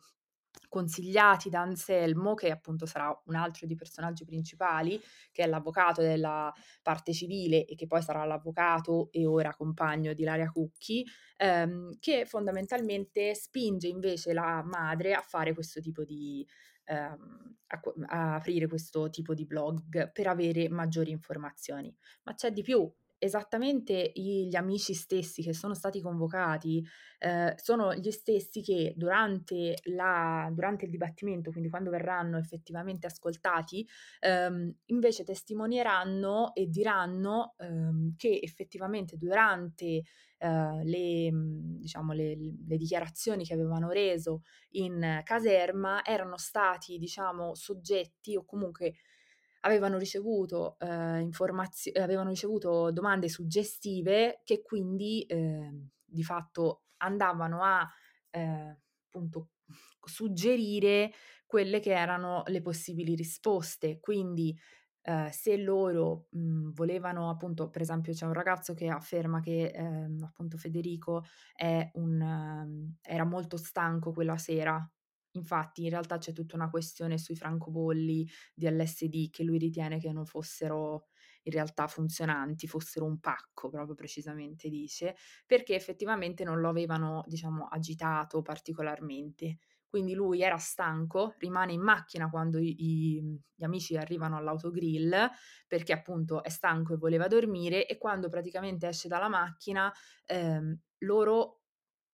consigliati da Anselmo, che appunto sarà un altro dei personaggi principali, che è l'avvocato della parte civile e che poi sarà l'avvocato e ora compagno di Laria Cucchi, ehm, che fondamentalmente spinge invece la madre a fare questo tipo di... Ehm, a, a aprire questo tipo di blog per avere maggiori informazioni. Ma c'è di più, esattamente gli amici stessi che sono stati convocati eh, sono gli stessi che durante, la, durante, il dibattimento, quindi quando verranno effettivamente ascoltati, ehm, invece testimonieranno e diranno ehm, che effettivamente durante eh, le, diciamo, le, le, dichiarazioni che avevano reso in caserma erano stati diciamo, soggetti o comunque avevano ricevuto, eh, informazi- avevano ricevuto domande suggestive che quindi eh, di fatto andavano a eh, appunto suggerire quelle che erano le possibili risposte. Quindi eh, se loro mh, volevano appunto, per esempio c'è un ragazzo che afferma che eh, appunto Federico un, um, era molto stanco quella sera Infatti in realtà c'è tutta una questione sui francobolli di LSD che lui ritiene che non fossero in realtà funzionanti, fossero un pacco, proprio precisamente dice, perché effettivamente non lo avevano, diciamo, agitato particolarmente. Quindi lui era stanco, rimane in macchina quando i, gli amici arrivano all'autogrill perché appunto è stanco e voleva dormire e quando praticamente esce dalla macchina ehm, loro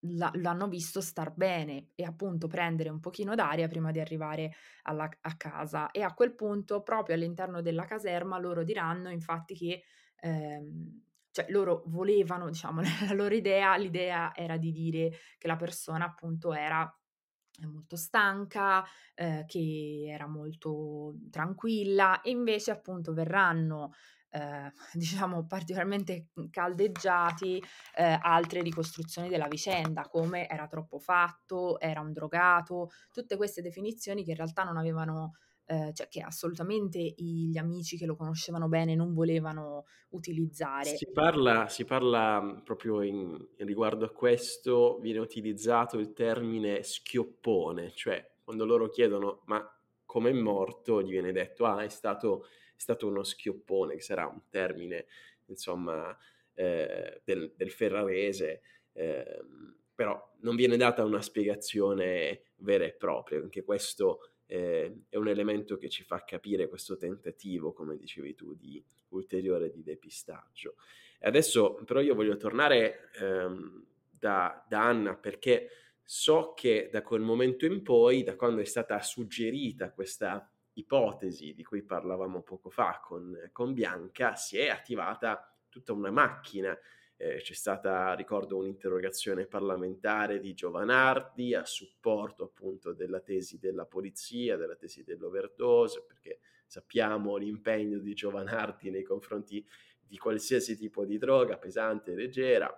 la, l'hanno visto star bene e appunto prendere un pochino d'aria prima di arrivare alla, a casa. E a quel punto proprio all'interno della caserma loro diranno infatti che ehm, cioè loro volevano diciamo la loro idea l'idea era di dire che la persona appunto era molto stanca, eh, che era molto tranquilla e invece appunto verranno eh, diciamo particolarmente caldeggiati eh, altre ricostruzioni della vicenda, come era troppo fatto, era un drogato, tutte queste definizioni che in realtà non avevano eh, cioè che assolutamente gli amici che lo conoscevano bene non volevano utilizzare. Si parla, si parla proprio in, riguardo a questo, viene utilizzato il termine schioppone, cioè quando loro chiedono ma come è morto, gli viene detto ah è stato stato uno schioppone, che sarà un termine, insomma, eh, del, del, ferrarese, eh, però non viene data una spiegazione vera e propria, anche questo eh, è un elemento che ci fa capire questo tentativo, come dicevi tu, di ulteriore di depistaggio. Adesso però io voglio tornare ehm, da, da Anna perché so che da quel momento in poi, da quando è stata suggerita questa ipotesi di cui parlavamo poco fa con, con Bianca, si è attivata tutta una macchina. Eh, c'è stata, ricordo, un'interrogazione parlamentare di Giovanardi a supporto appunto della tesi della polizia, della tesi dell'overdose, perché sappiamo l'impegno di Giovanardi nei confronti di qualsiasi tipo di droga, pesante leggera.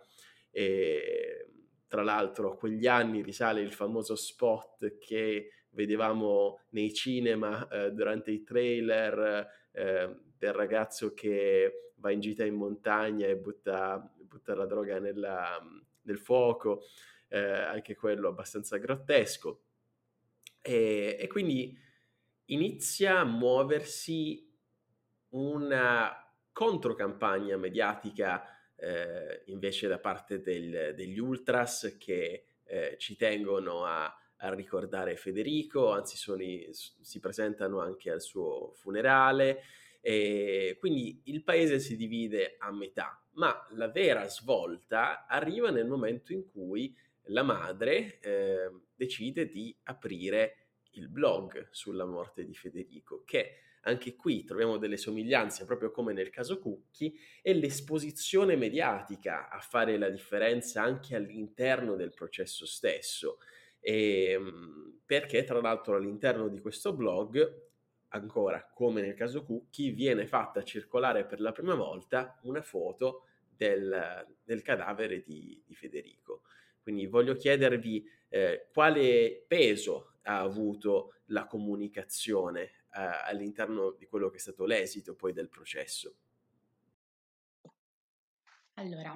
E, tra l'altro a quegli anni risale il famoso spot che vedevamo nei cinema eh, durante i trailer eh, del ragazzo che va in gita in montagna e butta, butta la droga nella, nel fuoco, eh, anche quello abbastanza grottesco. E, e quindi inizia a muoversi una controcampagna mediatica eh, invece da parte del, degli ultras che eh, ci tengono a a ricordare Federico, anzi sono, si presentano anche al suo funerale. E quindi il paese si divide a metà, ma la vera svolta arriva nel momento in cui la madre eh, decide di aprire il blog sulla morte di Federico, che anche qui troviamo delle somiglianze proprio come nel caso Cucchi e l'esposizione mediatica a fare la differenza anche all'interno del processo stesso. E, ehm, perché tra l'altro all'interno di questo blog, ancora come nel caso Cucchi, viene fatta circolare per la prima volta una foto del, del cadavere di, di, Federico. Quindi voglio chiedervi eh, quale peso ha avuto la comunicazione eh, all'interno di quello che è stato l'esito poi del processo. Allora,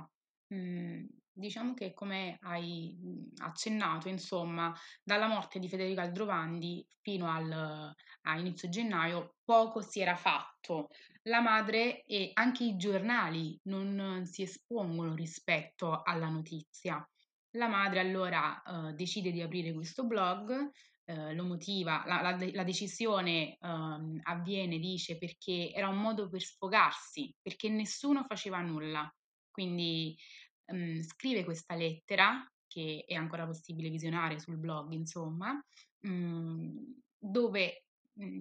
mh, mm, Diciamo che come hai accennato, insomma, dalla morte di Federico Aldrovandi fino al, a inizio gennaio poco si era fatto. La madre e anche i giornali non si espongono rispetto alla notizia. La madre allora eh, decide di aprire questo blog eh, lo motiva, la, la, la decisione um, avviene, dice, perché era un modo per sfogarsi, perché nessuno faceva nulla. Quindi um, scrive questa lettera, che è ancora possibile visionare sul blog, insomma, um, dove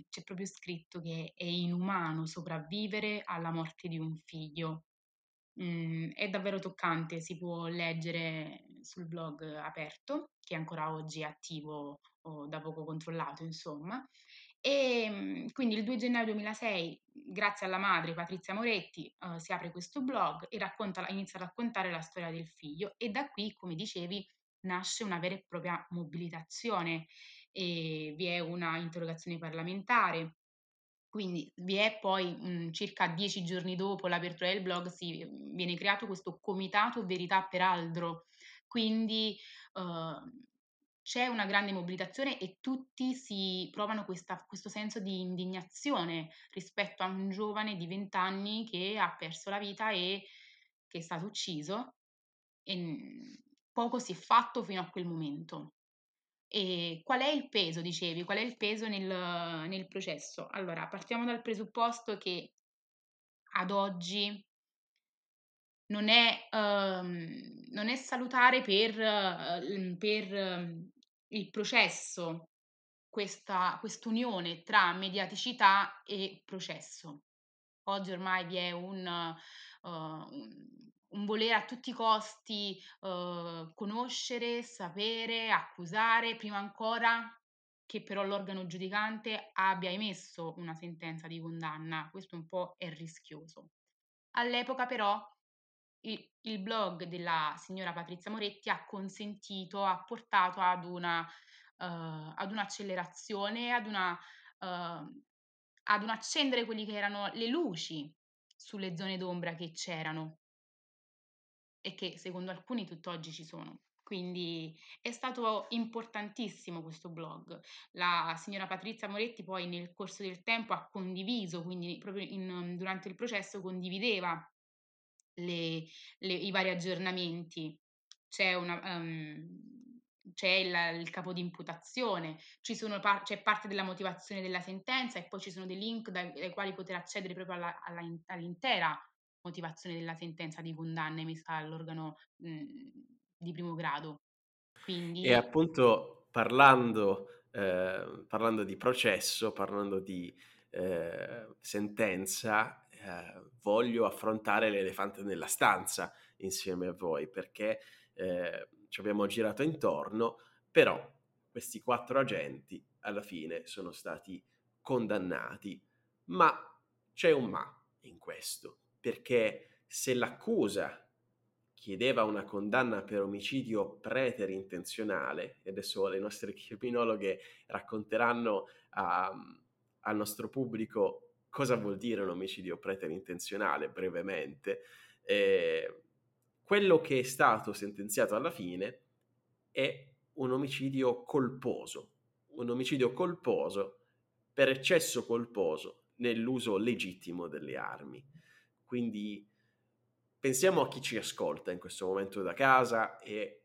c'è proprio scritto che è inumano sopravvivere alla morte di un figlio. Mm, è davvero toccante, si può leggere sul blog aperto, che ancora oggi è attivo o da poco controllato, insomma. E mm, quindi il 2 gennaio 2006, grazie alla madre Patrizia Moretti, uh, si apre questo blog e racconta, inizia a raccontare la storia del figlio e da qui, come dicevi, nasce una vera e propria mobilitazione e vi è una interrogazione parlamentare. Quindi vi è poi mh, circa dieci giorni dopo l'apertura del blog si, viene creato questo comitato Verità per Aldro. Quindi uh, c'è una grande mobilitazione e tutti si provano questa, questo senso di indignazione rispetto a un giovane di 20 anni che ha perso la vita e che è stato ucciso. E poco si è fatto fino a quel momento. E qual è il peso, dicevi, qual è il peso nel, nel processo? Allora, partiamo dal presupposto che ad oggi non è, um, non è salutare per, uh, per um, il processo questa quest'unione tra mediaticità e processo. Oggi ormai vi è un, uh, un un volere a tutti i costi uh, conoscere, sapere, accusare, prima ancora che però l'organo giudicante abbia emesso una sentenza di condanna. Questo un po' è rischioso. All'epoca però il, il blog della signora Patrizia Moretti ha consentito, ha portato ad una uh, ad un'accelerazione, ad una uh, ad un accendere quelli che erano le luci sulle zone d'ombra che c'erano e che secondo alcuni tutt'oggi ci sono. Quindi è stato importantissimo questo blog. La signora Patrizia Moretti poi nel corso del tempo ha condiviso, quindi proprio in, durante il processo condivideva le, le, i vari aggiornamenti. C'è, una, um, c'è il, il, capo di imputazione, par- c'è parte della motivazione della sentenza e poi ci sono dei link dai, dai quali poter accedere proprio alla, alla, all'intera motivazione della sentenza di condanna emessa all'organo mh, mhmm, di primo grado. Quindi... E appunto parlando, eh, parlando di processo, parlando di eh, sentenza, eh, voglio affrontare l'elefante nella stanza insieme a voi perché eh, ci abbiamo girato intorno, però questi quattro agenti alla fine sono stati condannati, ma c'è un ma in questo perché se l'accusa chiedeva una condanna per omicidio preterintenzionale, e adesso le nostre criminologhe racconteranno a, al nostro pubblico cosa vuol dire un omicidio preterintenzionale brevemente, eh, quello che è stato sentenziato alla fine è un omicidio colposo, un omicidio colposo per eccesso colposo nell'uso legittimo delle armi. Quindi pensiamo a chi ci ascolta in questo momento da casa e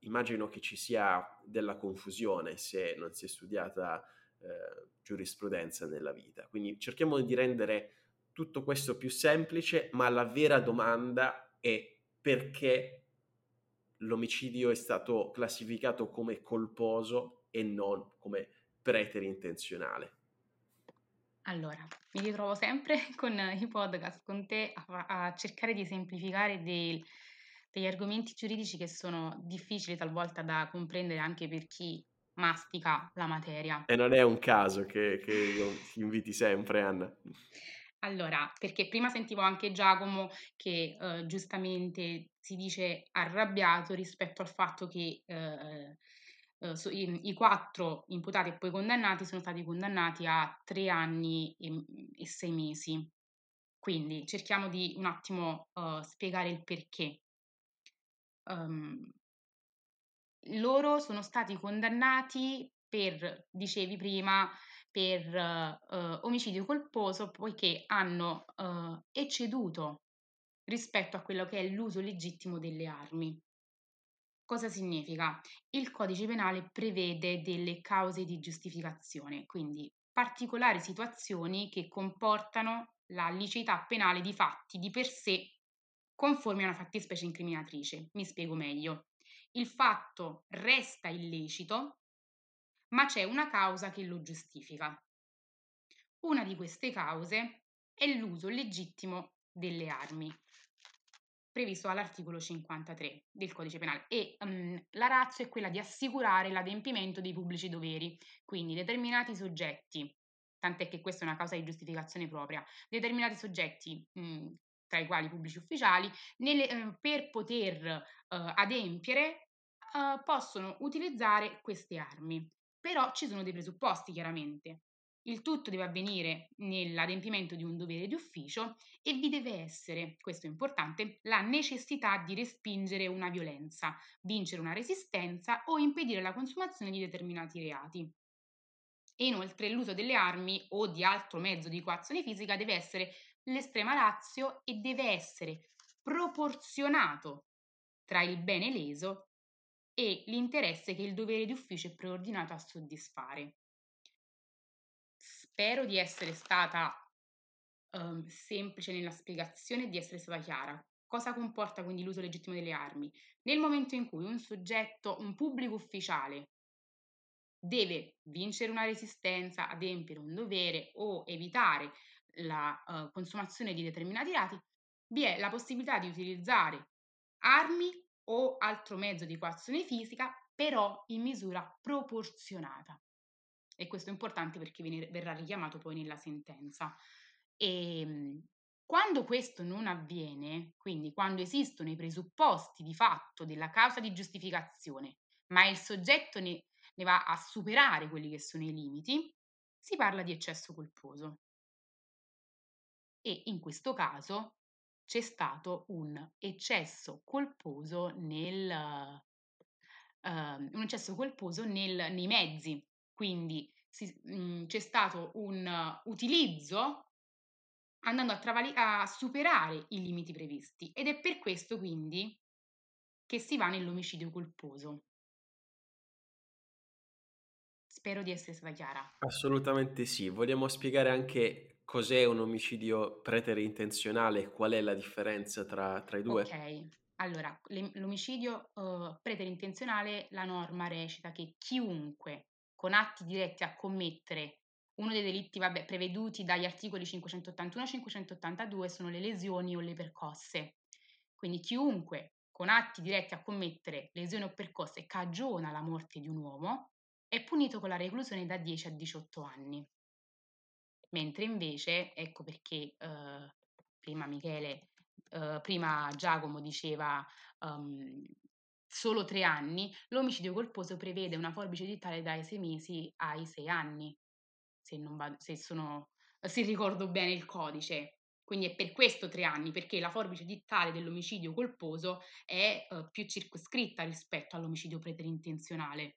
immagino che ci sia della confusione se non si è studiata eh, giurisprudenza nella vita. Quindi cerchiamo di rendere tutto questo più semplice, ma la vera domanda è perché l'omicidio è stato classificato come colposo e non come preterintenzionale. Allora, mi ritrovo sempre con i podcast con te a, a cercare di semplificare dei, degli argomenti giuridici che sono difficili talvolta da comprendere anche per chi mastica la materia. E non è un caso che, che io ti inviti sempre, Anna. Allora, perché prima sentivo anche Giacomo che eh, giustamente si dice arrabbiato rispetto al fatto che eh, eh, so, i, i, quattro imputati e poi condannati sono stati condannati a tre anni e, e sei mesi. Quindi cerchiamo di un attimo uh, spiegare il perché. Um, loro sono stati condannati per, dicevi prima, per uh, omicidio colposo poiché hanno uh, ecceduto rispetto a quello che è l'uso legittimo delle armi. Cosa significa? Il codice penale prevede delle cause di giustificazione, quindi particolari situazioni che comportano la liceità penale di fatti di per sé conformi a una fattispecie incriminatrice. Mi spiego meglio. Il fatto resta illecito, ma c'è una causa che lo giustifica. Una di queste cause è l'uso legittimo delle armi, previsto all'articolo 53 del codice penale e um, la razza è quella di assicurare l'adempimento dei pubblici doveri, quindi determinati soggetti, tant'è che questa è una causa di giustificazione propria, determinati soggetti mh, tra i quali pubblici ufficiali, nelle, eh, per poter eh, adempiere eh, possono utilizzare queste armi. Però ci sono dei presupposti chiaramente. Il tutto deve avvenire nell'adempimento di un dovere di ufficio e vi deve essere, questo è importante, la necessità di respingere una violenza, vincere una resistenza o impedire la consumazione di determinati reati. E inoltre l'uso delle armi o di altro mezzo di coazione fisica deve essere l'estrema razio e deve essere proporzionato tra il bene leso e l'interesse che il dovere di ufficio è preordinato a soddisfare. Spero di essere stata um, semplice nella spiegazione e di essere stata chiara. Cosa comporta quindi l'uso legittimo delle armi? Nel momento in cui un soggetto, un pubblico ufficiale, deve vincere una resistenza, adempiere un dovere o evitare la uh, consumazione di determinati reati, vi è la possibilità di utilizzare armi o altro mezzo di coazione fisica, però in misura proporzionata. E questo è importante perché viene, verrà richiamato poi nella sentenza. E ehm, quando questo non avviene, quindi quando esistono i presupposti di fatto della causa di giustificazione, ma il soggetto ne, ne va a superare quelli che sono i limiti, si parla di eccesso colposo e in questo caso c'è stato un eccesso colposo nel, uh, un eccesso colposo nel, nei mezzi, quindi si, mh, mm, c'è stato un uh, utilizzo andando a, travali- a superare i limiti previsti ed è per questo quindi che si va nell'omicidio colposo. Spero di essere stata chiara. Assolutamente sì. Vogliamo spiegare anche cos'è un omicidio preterintenzionale e qual è la differenza tra, tra i due? Ok, allora, l'omicidio uh, preterintenzionale, la norma recita che chiunque con atti diretti a commettere uno dei delitti vabbè, preveduti dagli articoli 581 e 582 sono le lesioni o le percosse. Quindi chiunque con atti diretti a commettere lesioni o percosse cagiona la morte di un uomo è punito con la reclusione da 10 a 18 anni. Mentre invece, ecco perché uh, prima Michele, uh, prima Giacomo diceva um, solo tre anni, l'omicidio colposo prevede una forbice edittale dai sei mesi ai sei anni, se, non va, se, sono, se ricordo bene il codice. Quindi è per questo tre anni, perché la forbice edittale dell'omicidio colposo è uh, più circoscritta rispetto all'omicidio preterintenzionale.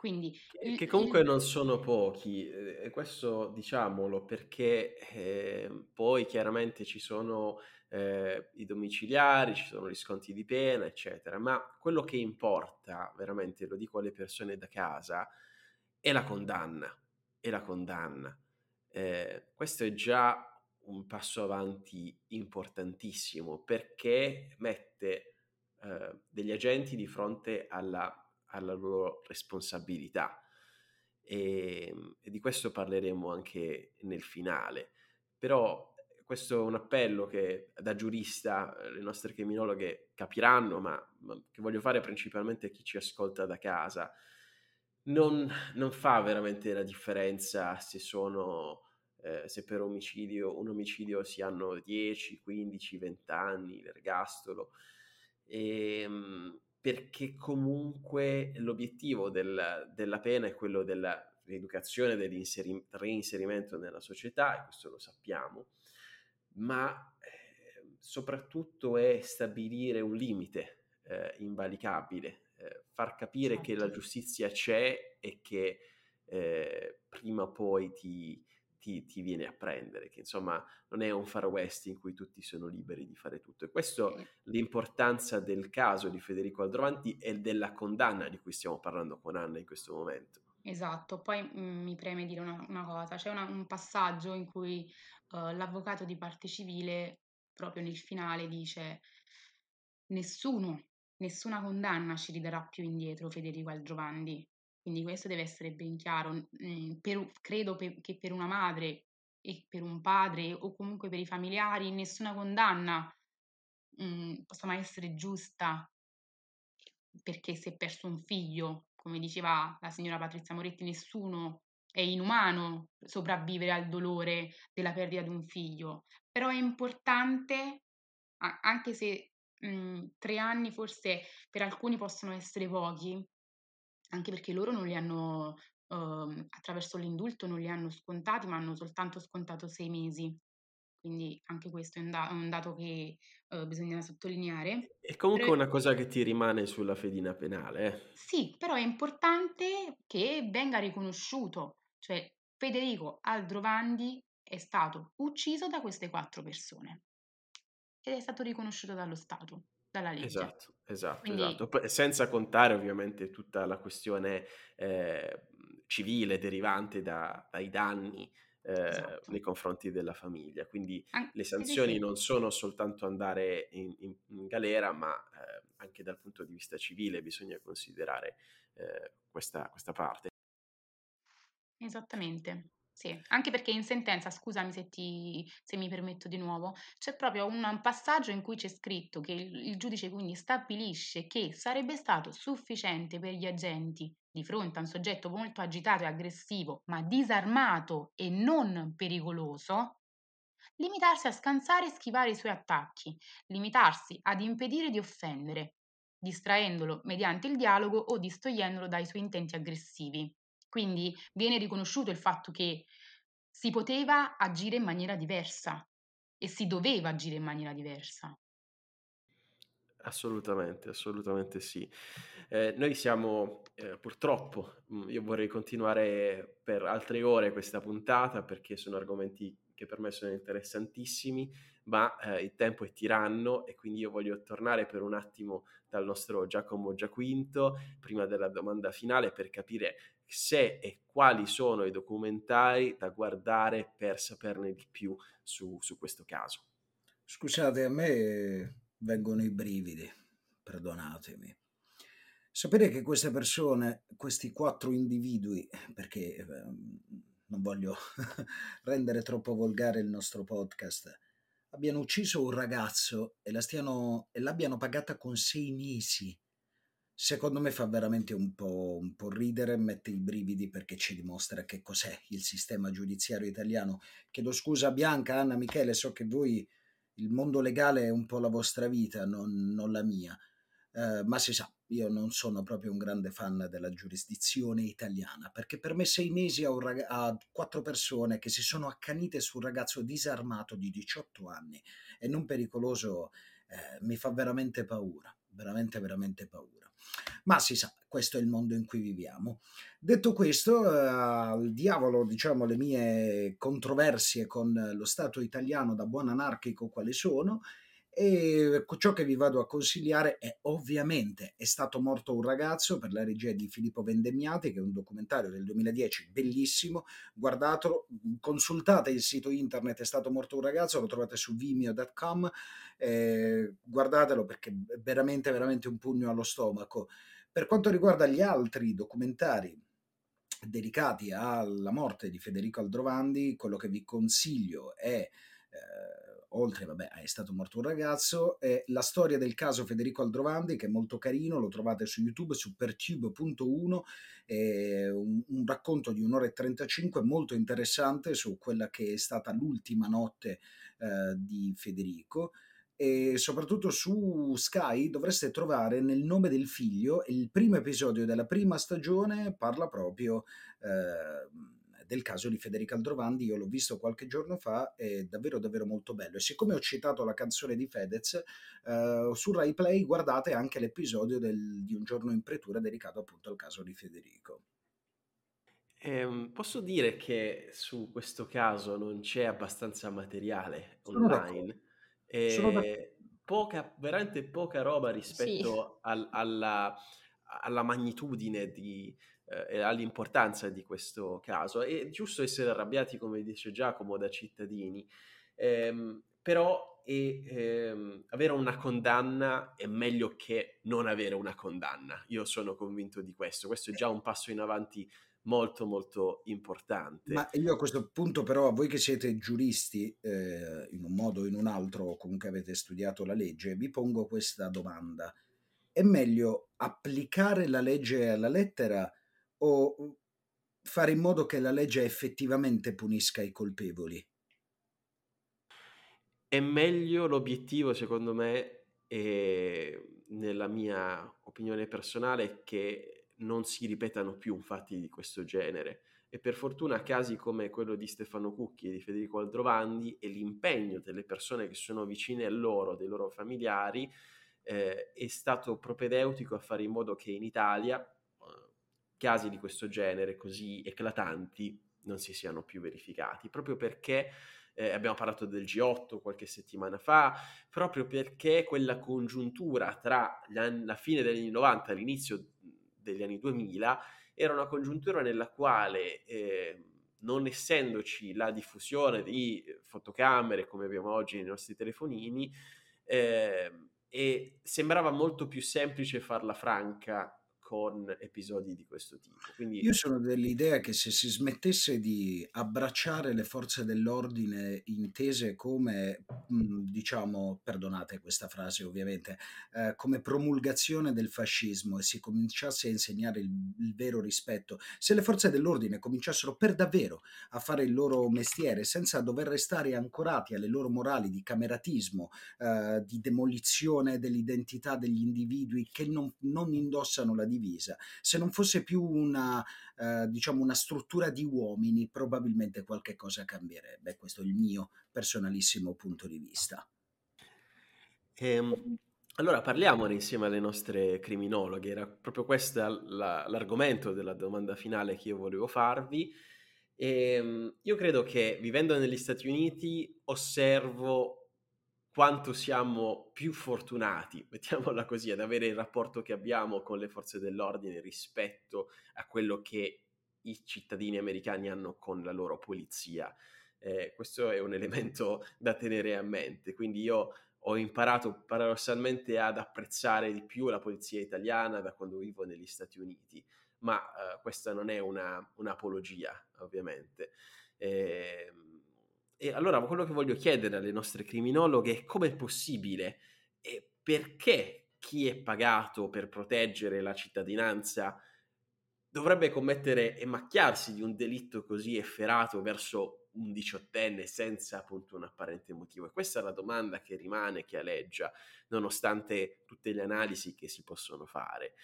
Quindi, che, che comunque il... non sono pochi, e questo diciamolo perché eh, poi chiaramente ci sono eh, i domiciliari, ci sono gli sconti di pena, eccetera, ma quello che importa, veramente lo dico alle persone da casa, è la condanna, è la condanna. Eh, questo è già un passo avanti importantissimo perché mette eh, degli agenti di fronte alla alla loro responsabilità. E, ehm, e, di questo parleremo anche nel finale. Però questo è un appello che da giurista le nostre criminologhe capiranno, ma, ma che voglio fare principalmente a chi ci ascolta da casa. Non, non fa veramente la differenza se sono... Eh, se per omicidio, un omicidio si hanno 10, 15, 20 anni, l'ergastolo. E, ehm, perché comunque l'obiettivo del, della pena è quello della rieducazione, del reinserimento nella società, e questo lo sappiamo, ma eh, soprattutto è stabilire un limite eh, invalicabile, eh, far capire certo. che la certo. giustizia c'è e che eh, prima o poi ti, ti, ti, viene a prendere, che insomma non è un far west in cui tutti sono liberi di fare tutto. E questo sì. l'importanza del caso di Federico Aldrovanti e della condanna di cui stiamo parlando con Anna in questo momento. Esatto, poi mh, mm, mi preme dire una, una cosa, c'è una, un passaggio in cui uh, l'avvocato di parte civile proprio nel finale dice nessuno, nessuna condanna ci ridarà più indietro Federico Aldrovandi, quindi questo deve essere ben chiaro. Mm, per, credo per, che per una madre e per un padre o comunque per i familiari nessuna condanna mh, mm, possa mai essere giusta perché si è perso un figlio, come diceva la signora Patrizia Moretti, nessuno è inumano sopravvivere al dolore della perdita di un figlio, però è importante, anche se mh, mm, tre anni forse per alcuni possono essere pochi, anche perché loro non li hanno, uh, attraverso l'indulto non li hanno scontati, ma hanno soltanto scontato sei mesi. Quindi anche questo è un, da- un dato che uh, bisogna sottolineare. È comunque però... una cosa che ti rimane sulla fedina penale. Eh? Sì, però è importante che venga riconosciuto, cioè Federico Aldrovandi è stato ucciso da queste quattro persone ed è stato riconosciuto dallo Stato dalla legge. Esatto, esatto, Quindi... esatto. Senza contare ovviamente tutta la questione eh, civile derivante da, dai danni eh, esatto. nei confronti della famiglia. Quindi An- le sanzioni sì, sì. non sono soltanto andare in, in, in galera, ma eh, anche dal punto di vista civile bisogna considerare eh, questa, questa parte. Esattamente. Sì, anche perché in sentenza, scusami se, ti, se mi permetto di nuovo, c'è proprio un, passaggio in cui c'è scritto che il, il giudice quindi stabilisce che sarebbe stato sufficiente per gli agenti di fronte a un soggetto molto agitato e aggressivo, ma disarmato e non pericoloso, limitarsi a scansare e schivare i suoi attacchi, limitarsi ad impedire di offendere, distraendolo mediante il dialogo o distogliendolo dai suoi intenti aggressivi. Quindi viene riconosciuto il fatto che si poteva agire in maniera diversa e si doveva agire in maniera diversa. Assolutamente, assolutamente sì. Eh, noi siamo eh, purtroppo, mm, io vorrei continuare per altre ore questa puntata perché sono argomenti che per me sono interessantissimi, ma eh, il tempo è tiranno e quindi io voglio tornare per un attimo dal nostro Giacomo Giaquinto, prima della domanda finale, per capire se e quali sono i documentari da guardare per saperne di più su, su questo caso. Scusate, a me vengono i brividi, perdonatemi. Sapere che queste persone, questi quattro individui, perché eh, non voglio rendere troppo volgare il nostro podcast, abbiano ucciso un ragazzo e, la stiano, e l'abbiano pagata con sei mesi secondo me fa veramente un po', un po', ridere, mette i brividi perché ci dimostra che cos'è il sistema giudiziario italiano. Chiedo scusa Bianca, Anna, Michele, so che voi il mondo legale è un po' la vostra vita, non, non la mia, eh, ma si sa, io non sono proprio un grande fan della giurisdizione italiana, perché per me sei mesi a, rag- a quattro persone che si sono accanite su un ragazzo disarmato di 18 anni e non pericoloso eh, mi fa veramente paura, veramente, veramente paura. Ma si sa, questo è il mondo in cui viviamo. Detto questo, eh, al diavolo, diciamo, le mie controversie con lo Stato italiano da buon anarchico quali sono, e ciò che vi vado a consigliare è ovviamente È stato morto un ragazzo per la regia di Filippo Vendemmiati, che è un documentario del 2010 bellissimo. Guardatelo, consultate il sito internet È stato morto un ragazzo, lo trovate su vimeo.com. Eh, guardatelo perché è veramente, veramente un pugno allo stomaco. Per quanto riguarda gli altri documentari dedicati alla morte di Federico Aldrovandi, quello che vi consiglio è. Eh, oltre, vabbè, è stato morto un ragazzo, è la storia del caso Federico Aldrovandi, che è molto carino, lo trovate su YouTube, su pertube.1, è un, un racconto di un'ora e 35 molto interessante su quella che è stata l'ultima notte eh, di Federico. E soprattutto su Sky dovreste trovare nel nome del figlio il primo episodio della prima stagione parla proprio eh, del caso di Federica Aldrovandi, io l'ho visto qualche giorno fa, è davvero davvero molto bello. E siccome ho citato la canzone di Fedez, eh, su Rai Play guardate anche l'episodio del, di Un giorno in pretura dedicato appunto al caso di Federico. Ehm, posso dire che su questo caso non c'è abbastanza materiale Sono d'accordo, online, poca veramente poca roba Sì. rispetto al alla alla magnitudine di ehm, e all'importanza di questo caso. È giusto essere arrabbiati, come dice Giacomo, da cittadini, ehm, però è ehm, avere una condanna è meglio che non avere una condanna. Io sono convinto di questo. Questo è già un passo in avanti molto molto importante. Ma io a questo punto però, a voi che siete giuristi, eh, in un modo o in un altro, o comunque avete studiato la legge, vi pongo questa domanda. È meglio applicare la legge alla lettera o fare in modo che la legge effettivamente punisca i colpevoli? È meglio l'obiettivo, secondo me, e nella mia opinione personale, che non si ripetano più fatti di questo genere. E per fortuna casi come quello di Stefano Cucchi e di Federico Aldrovandi e l'impegno delle persone che sono vicine a loro, dei loro familiari, eh, è stato propedeutico a fare in modo che in Italia casi di questo genere così eclatanti non si siano più verificati, proprio perché eh, abbiamo parlato del G8 qualche settimana fa, proprio perché quella congiuntura tra anni, la fine degli anni 90 e l'inizio degli anni 2000 era una congiuntura nella quale, eh, non essendoci la diffusione di fotocamere come abbiamo oggi nei nostri telefonini, eh, e sembrava molto più semplice farla franca con episodi di questo tipo. Quindi... Io sono dell'idea che se si smettesse di abbracciare le forze dell'ordine intese come, diciamo, perdonate questa frase ovviamente, eh, come promulgazione del fascismo e si cominciasse a insegnare il, il, vero rispetto, se le forze dell'ordine cominciassero per davvero a fare il loro mestiere senza dover restare ancorati alle loro morali di cameratismo, eh, di demolizione dell'identità degli individui che non, non indossano la divisa, divisa. Se non fosse più una, eh, diciamo una struttura di uomini, probabilmente qualche cosa cambierebbe. Questo è il mio personalissimo punto di vista. Ehm, allora parliamone insieme alle nostre criminologhe, era proprio questo la, l'argomento della domanda finale che io volevo farvi. Ehm, io credo che vivendo negli Stati Uniti osservo quanto siamo più fortunati, mettiamola così, ad avere il rapporto che abbiamo con le forze dell'ordine rispetto a quello che i cittadini americani hanno con la loro polizia. Eh, questo è un elemento da tenere a mente. Quindi io ho imparato paradossalmente ad apprezzare di più la polizia italiana da quando vivo negli Stati Uniti, ma eh, questa non è una, un'apologia, ovviamente. Eh, e allora quello che voglio chiedere alle nostre criminologhe è come è possibile e perché chi è pagato per proteggere la cittadinanza dovrebbe commettere e macchiarsi di un delitto così efferato verso un diciottenne senza appunto un apparente motivo? E questa è la domanda che rimane, che aleggia, nonostante tutte le analisi che si possono fare.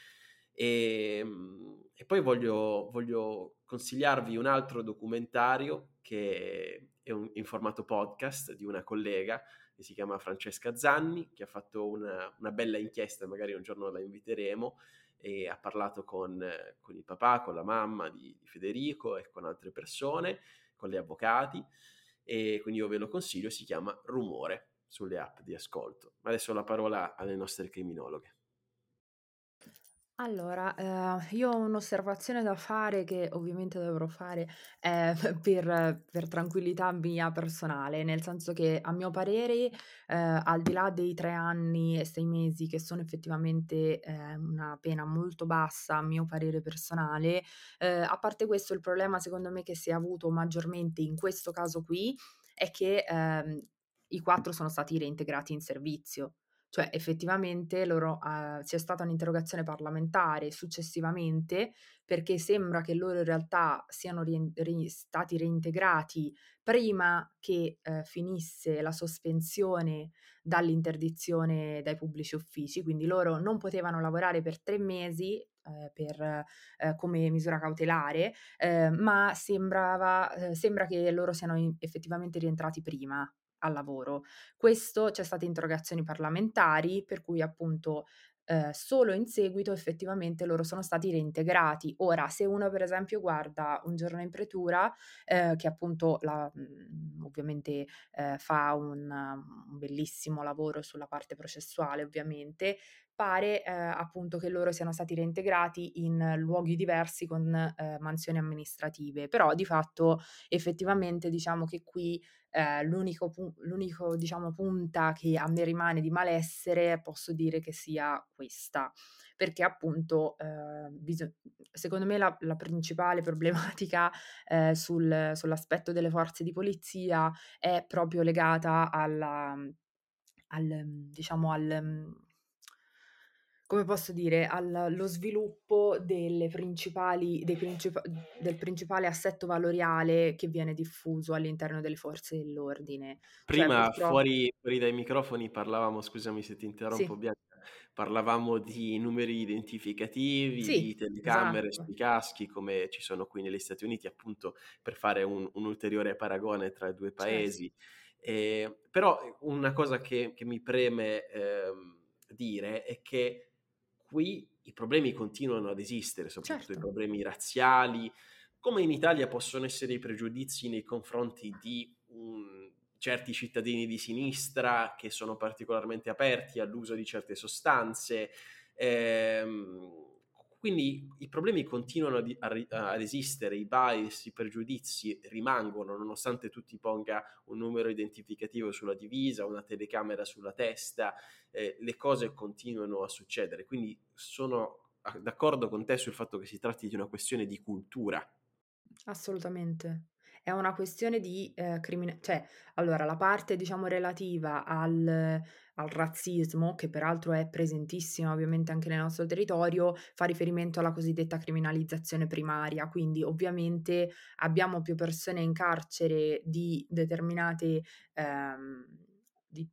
E, ehm, e poi voglio, voglio, consigliarvi un altro documentario che è un, in formato podcast di una collega che si chiama Francesca Zanni, che ha fatto una, una bella inchiesta, magari un giorno la inviteremo, e ha parlato con, con il papà, con la mamma di, di, Federico e con altre persone, con gli avvocati, e quindi io ve lo consiglio, si chiama Rumore sulle app di ascolto. Adesso la parola alle nostre criminologhe. Allora, ehm, io ho un'osservazione da fare che ovviamente dovrò fare, ehm, per per tranquillità mia personale, nel senso che a mio parere, ehm, al di là dei 3 anni e 6 mesi che sono effettivamente, ehm, una pena molto bassa a mio parere personale, ehm, a parte questo il problema secondo me che si è avuto maggiormente in questo caso qui è che, ehm, i 4 sono stati reintegrati in servizio. Cioè effettivamente loro uhm, c'è stata un'interrogazione parlamentare successivamente, perché sembra che loro in realtà siano rien ri stati reintegrati prima che, ehm, finisse la sospensione dall'interdizione dai pubblici uffici, quindi loro non potevano lavorare per 3 mesi, ehm, per ehm, come misura cautelare, ehm, ma sembrava ehm, sembra che loro siano in effettivamente rientrati prima al lavoro. Questo c'è state interrogazioni parlamentari per cui appunto eh, solo in seguito effettivamente loro sono stati reintegrati. Ora, se uno per esempio guarda Un giorno in pretura, eh, che appunto la, mm, ovviamente eh, fa un, un bellissimo lavoro sulla parte processuale, ovviamente, pare eh, appunto che loro siano stati reintegrati in luoghi diversi con eh, mansioni amministrative, però di fatto effettivamente diciamo che qui eh, l'unico, l'unico diciamo, punta che a me rimane di malessere posso dire che sia questa. Perché appunto eh, bisog- secondo me la, la principale problematica eh, sul, sull'aspetto delle forze di polizia è proprio legata alla, al, diciamo, al, come posso dire, allo sviluppo delle principali, dei princip- del principale assetto valoriale che viene diffuso all'interno delle forze dell'ordine. Cioè, Prima purtroppo... fuori, fuori, dai microfoni parlavamo, scusami se ti interrompo sì. Bianca, parlavamo di numeri identificativi, sì, di telecamere esatto. sui caschi come ci sono qui negli Stati Uniti appunto per fare un, un ulteriore paragone tra i due certo. paesi. Certo. Eh, però una cosa che, che mi preme eh, dire è che qui i problemi continuano ad esistere, soprattutto certo. i problemi razziali, come in Italia possono essere i pregiudizi nei confronti di um, certi cittadini di sinistra che sono particolarmente aperti all'uso di certe sostanze. Ehm, quindi i problemi continuano ad esistere, i bias, i pregiudizi rimangono, nonostante tu ti ponga un numero identificativo sulla divisa, una telecamera sulla testa, eh, le cose continuano a succedere. Quindi sono d'accordo con te sul fatto che si tratti di una questione di cultura. Assolutamente è una questione di eh, criminalità, cioè, allora, la parte, diciamo, relativa al, al razzismo, che peraltro è presentissima ovviamente anche nel nostro territorio, fa riferimento alla cosiddetta criminalizzazione primaria, quindi ovviamente abbiamo più persone in carcere di determinate... Ehm, di,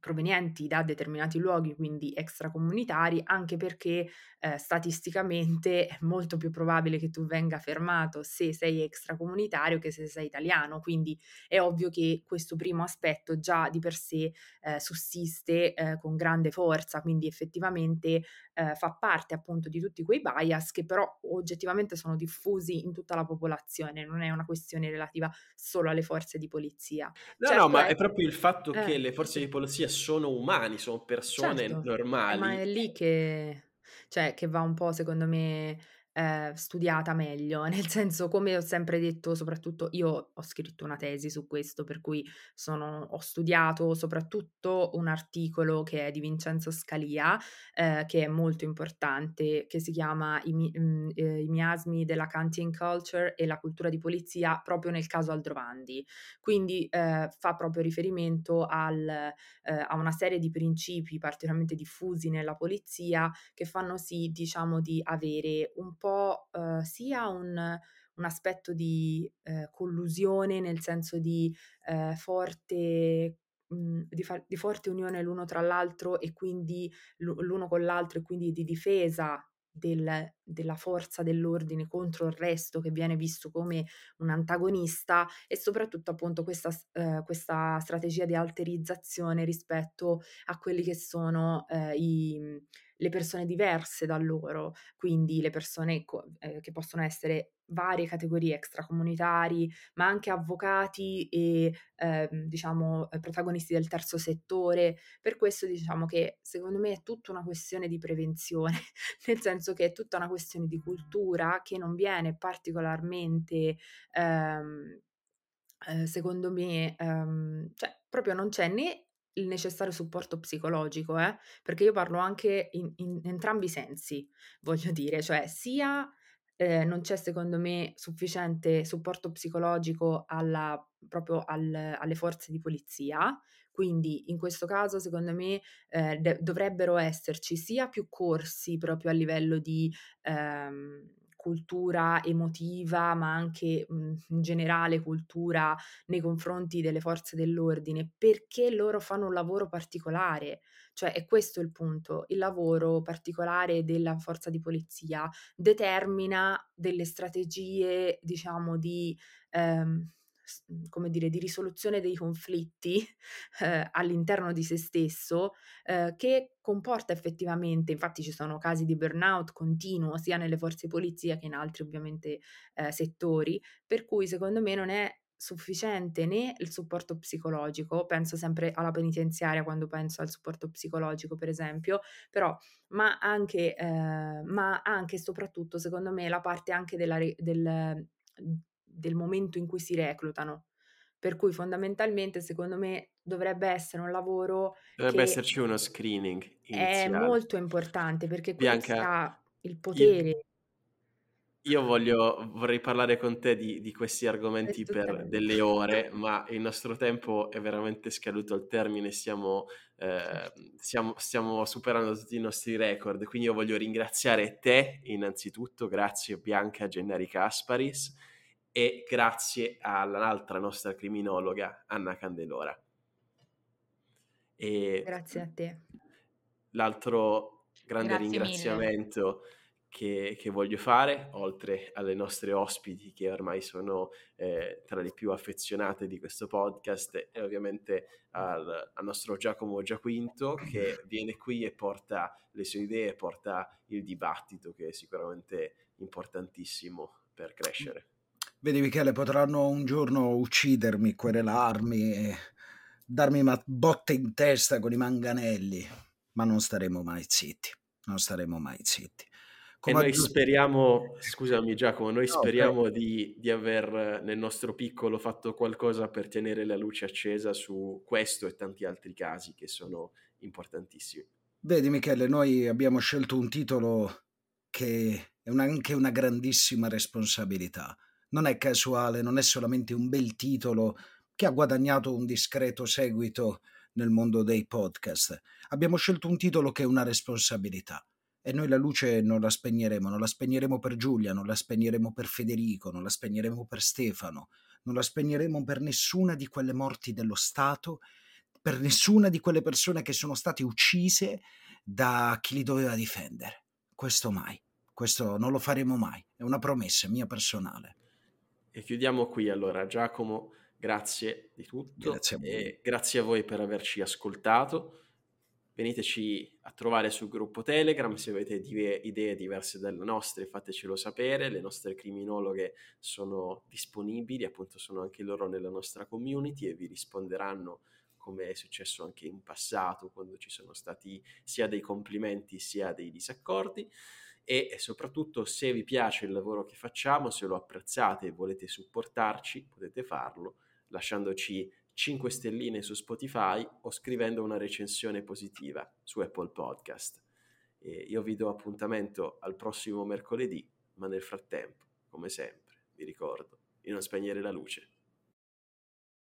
provenienti da determinati luoghi, quindi extracomunitari, anche perché eh, statisticamente è molto più probabile che tu venga fermato se sei extracomunitario che se sei italiano, quindi è ovvio che questo primo aspetto già di per sé eh, sussiste eh, con grande forza, quindi effettivamente eh, fa parte appunto di tutti quei bias che però oggettivamente sono diffusi in tutta la popolazione, non è una questione relativa solo alle forze di polizia. No, certo no, ma è, è proprio il fatto che eh, le forze di polizia sono umani, sono persone certo, normali. Ma è lì che, cioè, che va un po', secondo me, eh, studiata meglio, nel senso come ho sempre detto, soprattutto io ho scritto una tesi su questo, per cui sono, ho studiato soprattutto un articolo che è di Vincenzo Scalia, eh, che è molto importante, che si chiama I, mh, mm, eh, I miasmi della Kantian Culture e la cultura di polizia proprio nel caso Aldrovandi. Quindi eh, fa proprio riferimento al, eh, a una serie di principi particolarmente diffusi nella polizia che fanno sì, diciamo, di avere un po' po' eh, sia un, un, aspetto di eh, collusione, nel senso di eh, forte mhmm, di, fa- di, forte unione l'uno tra l'altro e quindi l'uno con l'altro e quindi di difesa del, della forza dell'ordine contro il resto che viene visto come un antagonista e soprattutto appunto questa, eh, questa strategia di alterizzazione rispetto a quelli che sono eh, i le persone diverse da loro, quindi le persone co- eh, che possono essere varie categorie extracomunitari, ma anche avvocati e eh, diciamo eh, protagonisti del terzo settore. Per questo diciamo che secondo me è tutta una questione di prevenzione, nel senso che è tutta una questione di cultura che non viene particolarmente ehm, eh, secondo me, ehm, cioè proprio non c'è né il necessario supporto psicologico, eh? perché io parlo anche in, in entrambi i sensi, voglio dire, cioè sia eh, non c'è secondo me sufficiente supporto psicologico alla, proprio al, alle forze di polizia, quindi in questo caso secondo me eh, de- dovrebbero esserci sia più corsi proprio a livello di... Ehm, cultura emotiva, ma anche mh, in generale cultura nei confronti delle forze dell'ordine, perché loro fanno un lavoro particolare. Cioè è questo il punto, il lavoro particolare della forza di polizia determina delle strategie, diciamo, di... Ehm, come dire, di risoluzione dei conflitti eh, all'interno di se stesso, eh, che comporta effettivamente, infatti ci sono casi di burnout continuo sia nelle forze di polizia che in altri ovviamente eh, settori, per cui secondo me non è sufficiente né il supporto psicologico, penso sempre alla penitenziaria quando penso al supporto psicologico per esempio, però ma anche, eh, ma anche e soprattutto secondo me la parte anche della, del, del momento in cui si reclutano. Per cui fondamentalmente secondo me dovrebbe essere un lavoro dovrebbe esserci uno screening iniziale. È molto importante perché Bianca, qui sta il potere. Io, io voglio, vorrei parlare con te di, di questi argomenti per delle ore, ma il nostro tempo è veramente scaduto al termine, stiamo, eh, stiamo, stiamo superando tutti i nostri record, quindi io voglio ringraziare te innanzitutto, grazie Bianca Gennari Casparis e grazie all'altra nostra criminologa Anna Candelora. E grazie a te. L'altro grande grazie ringraziamento mille che, che, voglio fare, oltre alle nostre ospiti che ormai sono eh, tra le più affezionate di questo podcast, e ovviamente al, al, nostro Giacomo Giaquinto che viene qui e porta le sue idee, porta il dibattito che è sicuramente importantissimo per crescere. Vedi Michele, potranno un giorno uccidermi, querelarmi, darmi una botte in testa con i manganelli, ma non staremo mai zitti, non staremo mai zitti. Come e noi giusto... speriamo, scusami Giacomo, noi no, speriamo di, di, aver nel nostro piccolo fatto qualcosa per tenere la luce accesa su questo e tanti altri casi che sono importantissimi. Vedi Michele, noi abbiamo scelto un titolo che è una, anche una grandissima responsabilità. Non è casuale, non è solamente un bel titolo che ha guadagnato un discreto seguito nel mondo dei podcast. Abbiamo scelto un titolo che è una responsabilità e noi la luce non la spegneremo, non la spegneremo per Giulia, non la spegneremo per Federico, non la spegneremo per Stefano, non la spegneremo per nessuna di quelle morti dello Stato, per nessuna di quelle persone che sono state uccise da chi li doveva difendere. Questo mai, questo non lo faremo mai, è una promessa mia personale. E chiudiamo qui allora, Giacomo, grazie di tutto grazie a, e grazie a voi per averci ascoltato. Veniteci a trovare sul gruppo Telegram se avete idee diverse dalle nostre, fatecelo sapere, le nostre criminologhe sono disponibili, appunto sono anche loro nella nostra community e vi risponderanno come è successo anche in passato quando ci sono stati sia dei complimenti sia dei disaccordi e soprattutto se vi piace il lavoro che facciamo, se lo apprezzate e volete supportarci, potete farlo lasciandoci 5 stelline su Spotify o scrivendo una recensione positiva su Apple Podcast. E io vi do appuntamento al prossimo mercoledì, ma nel frattempo, come sempre, vi ricordo di non spegnere la luce.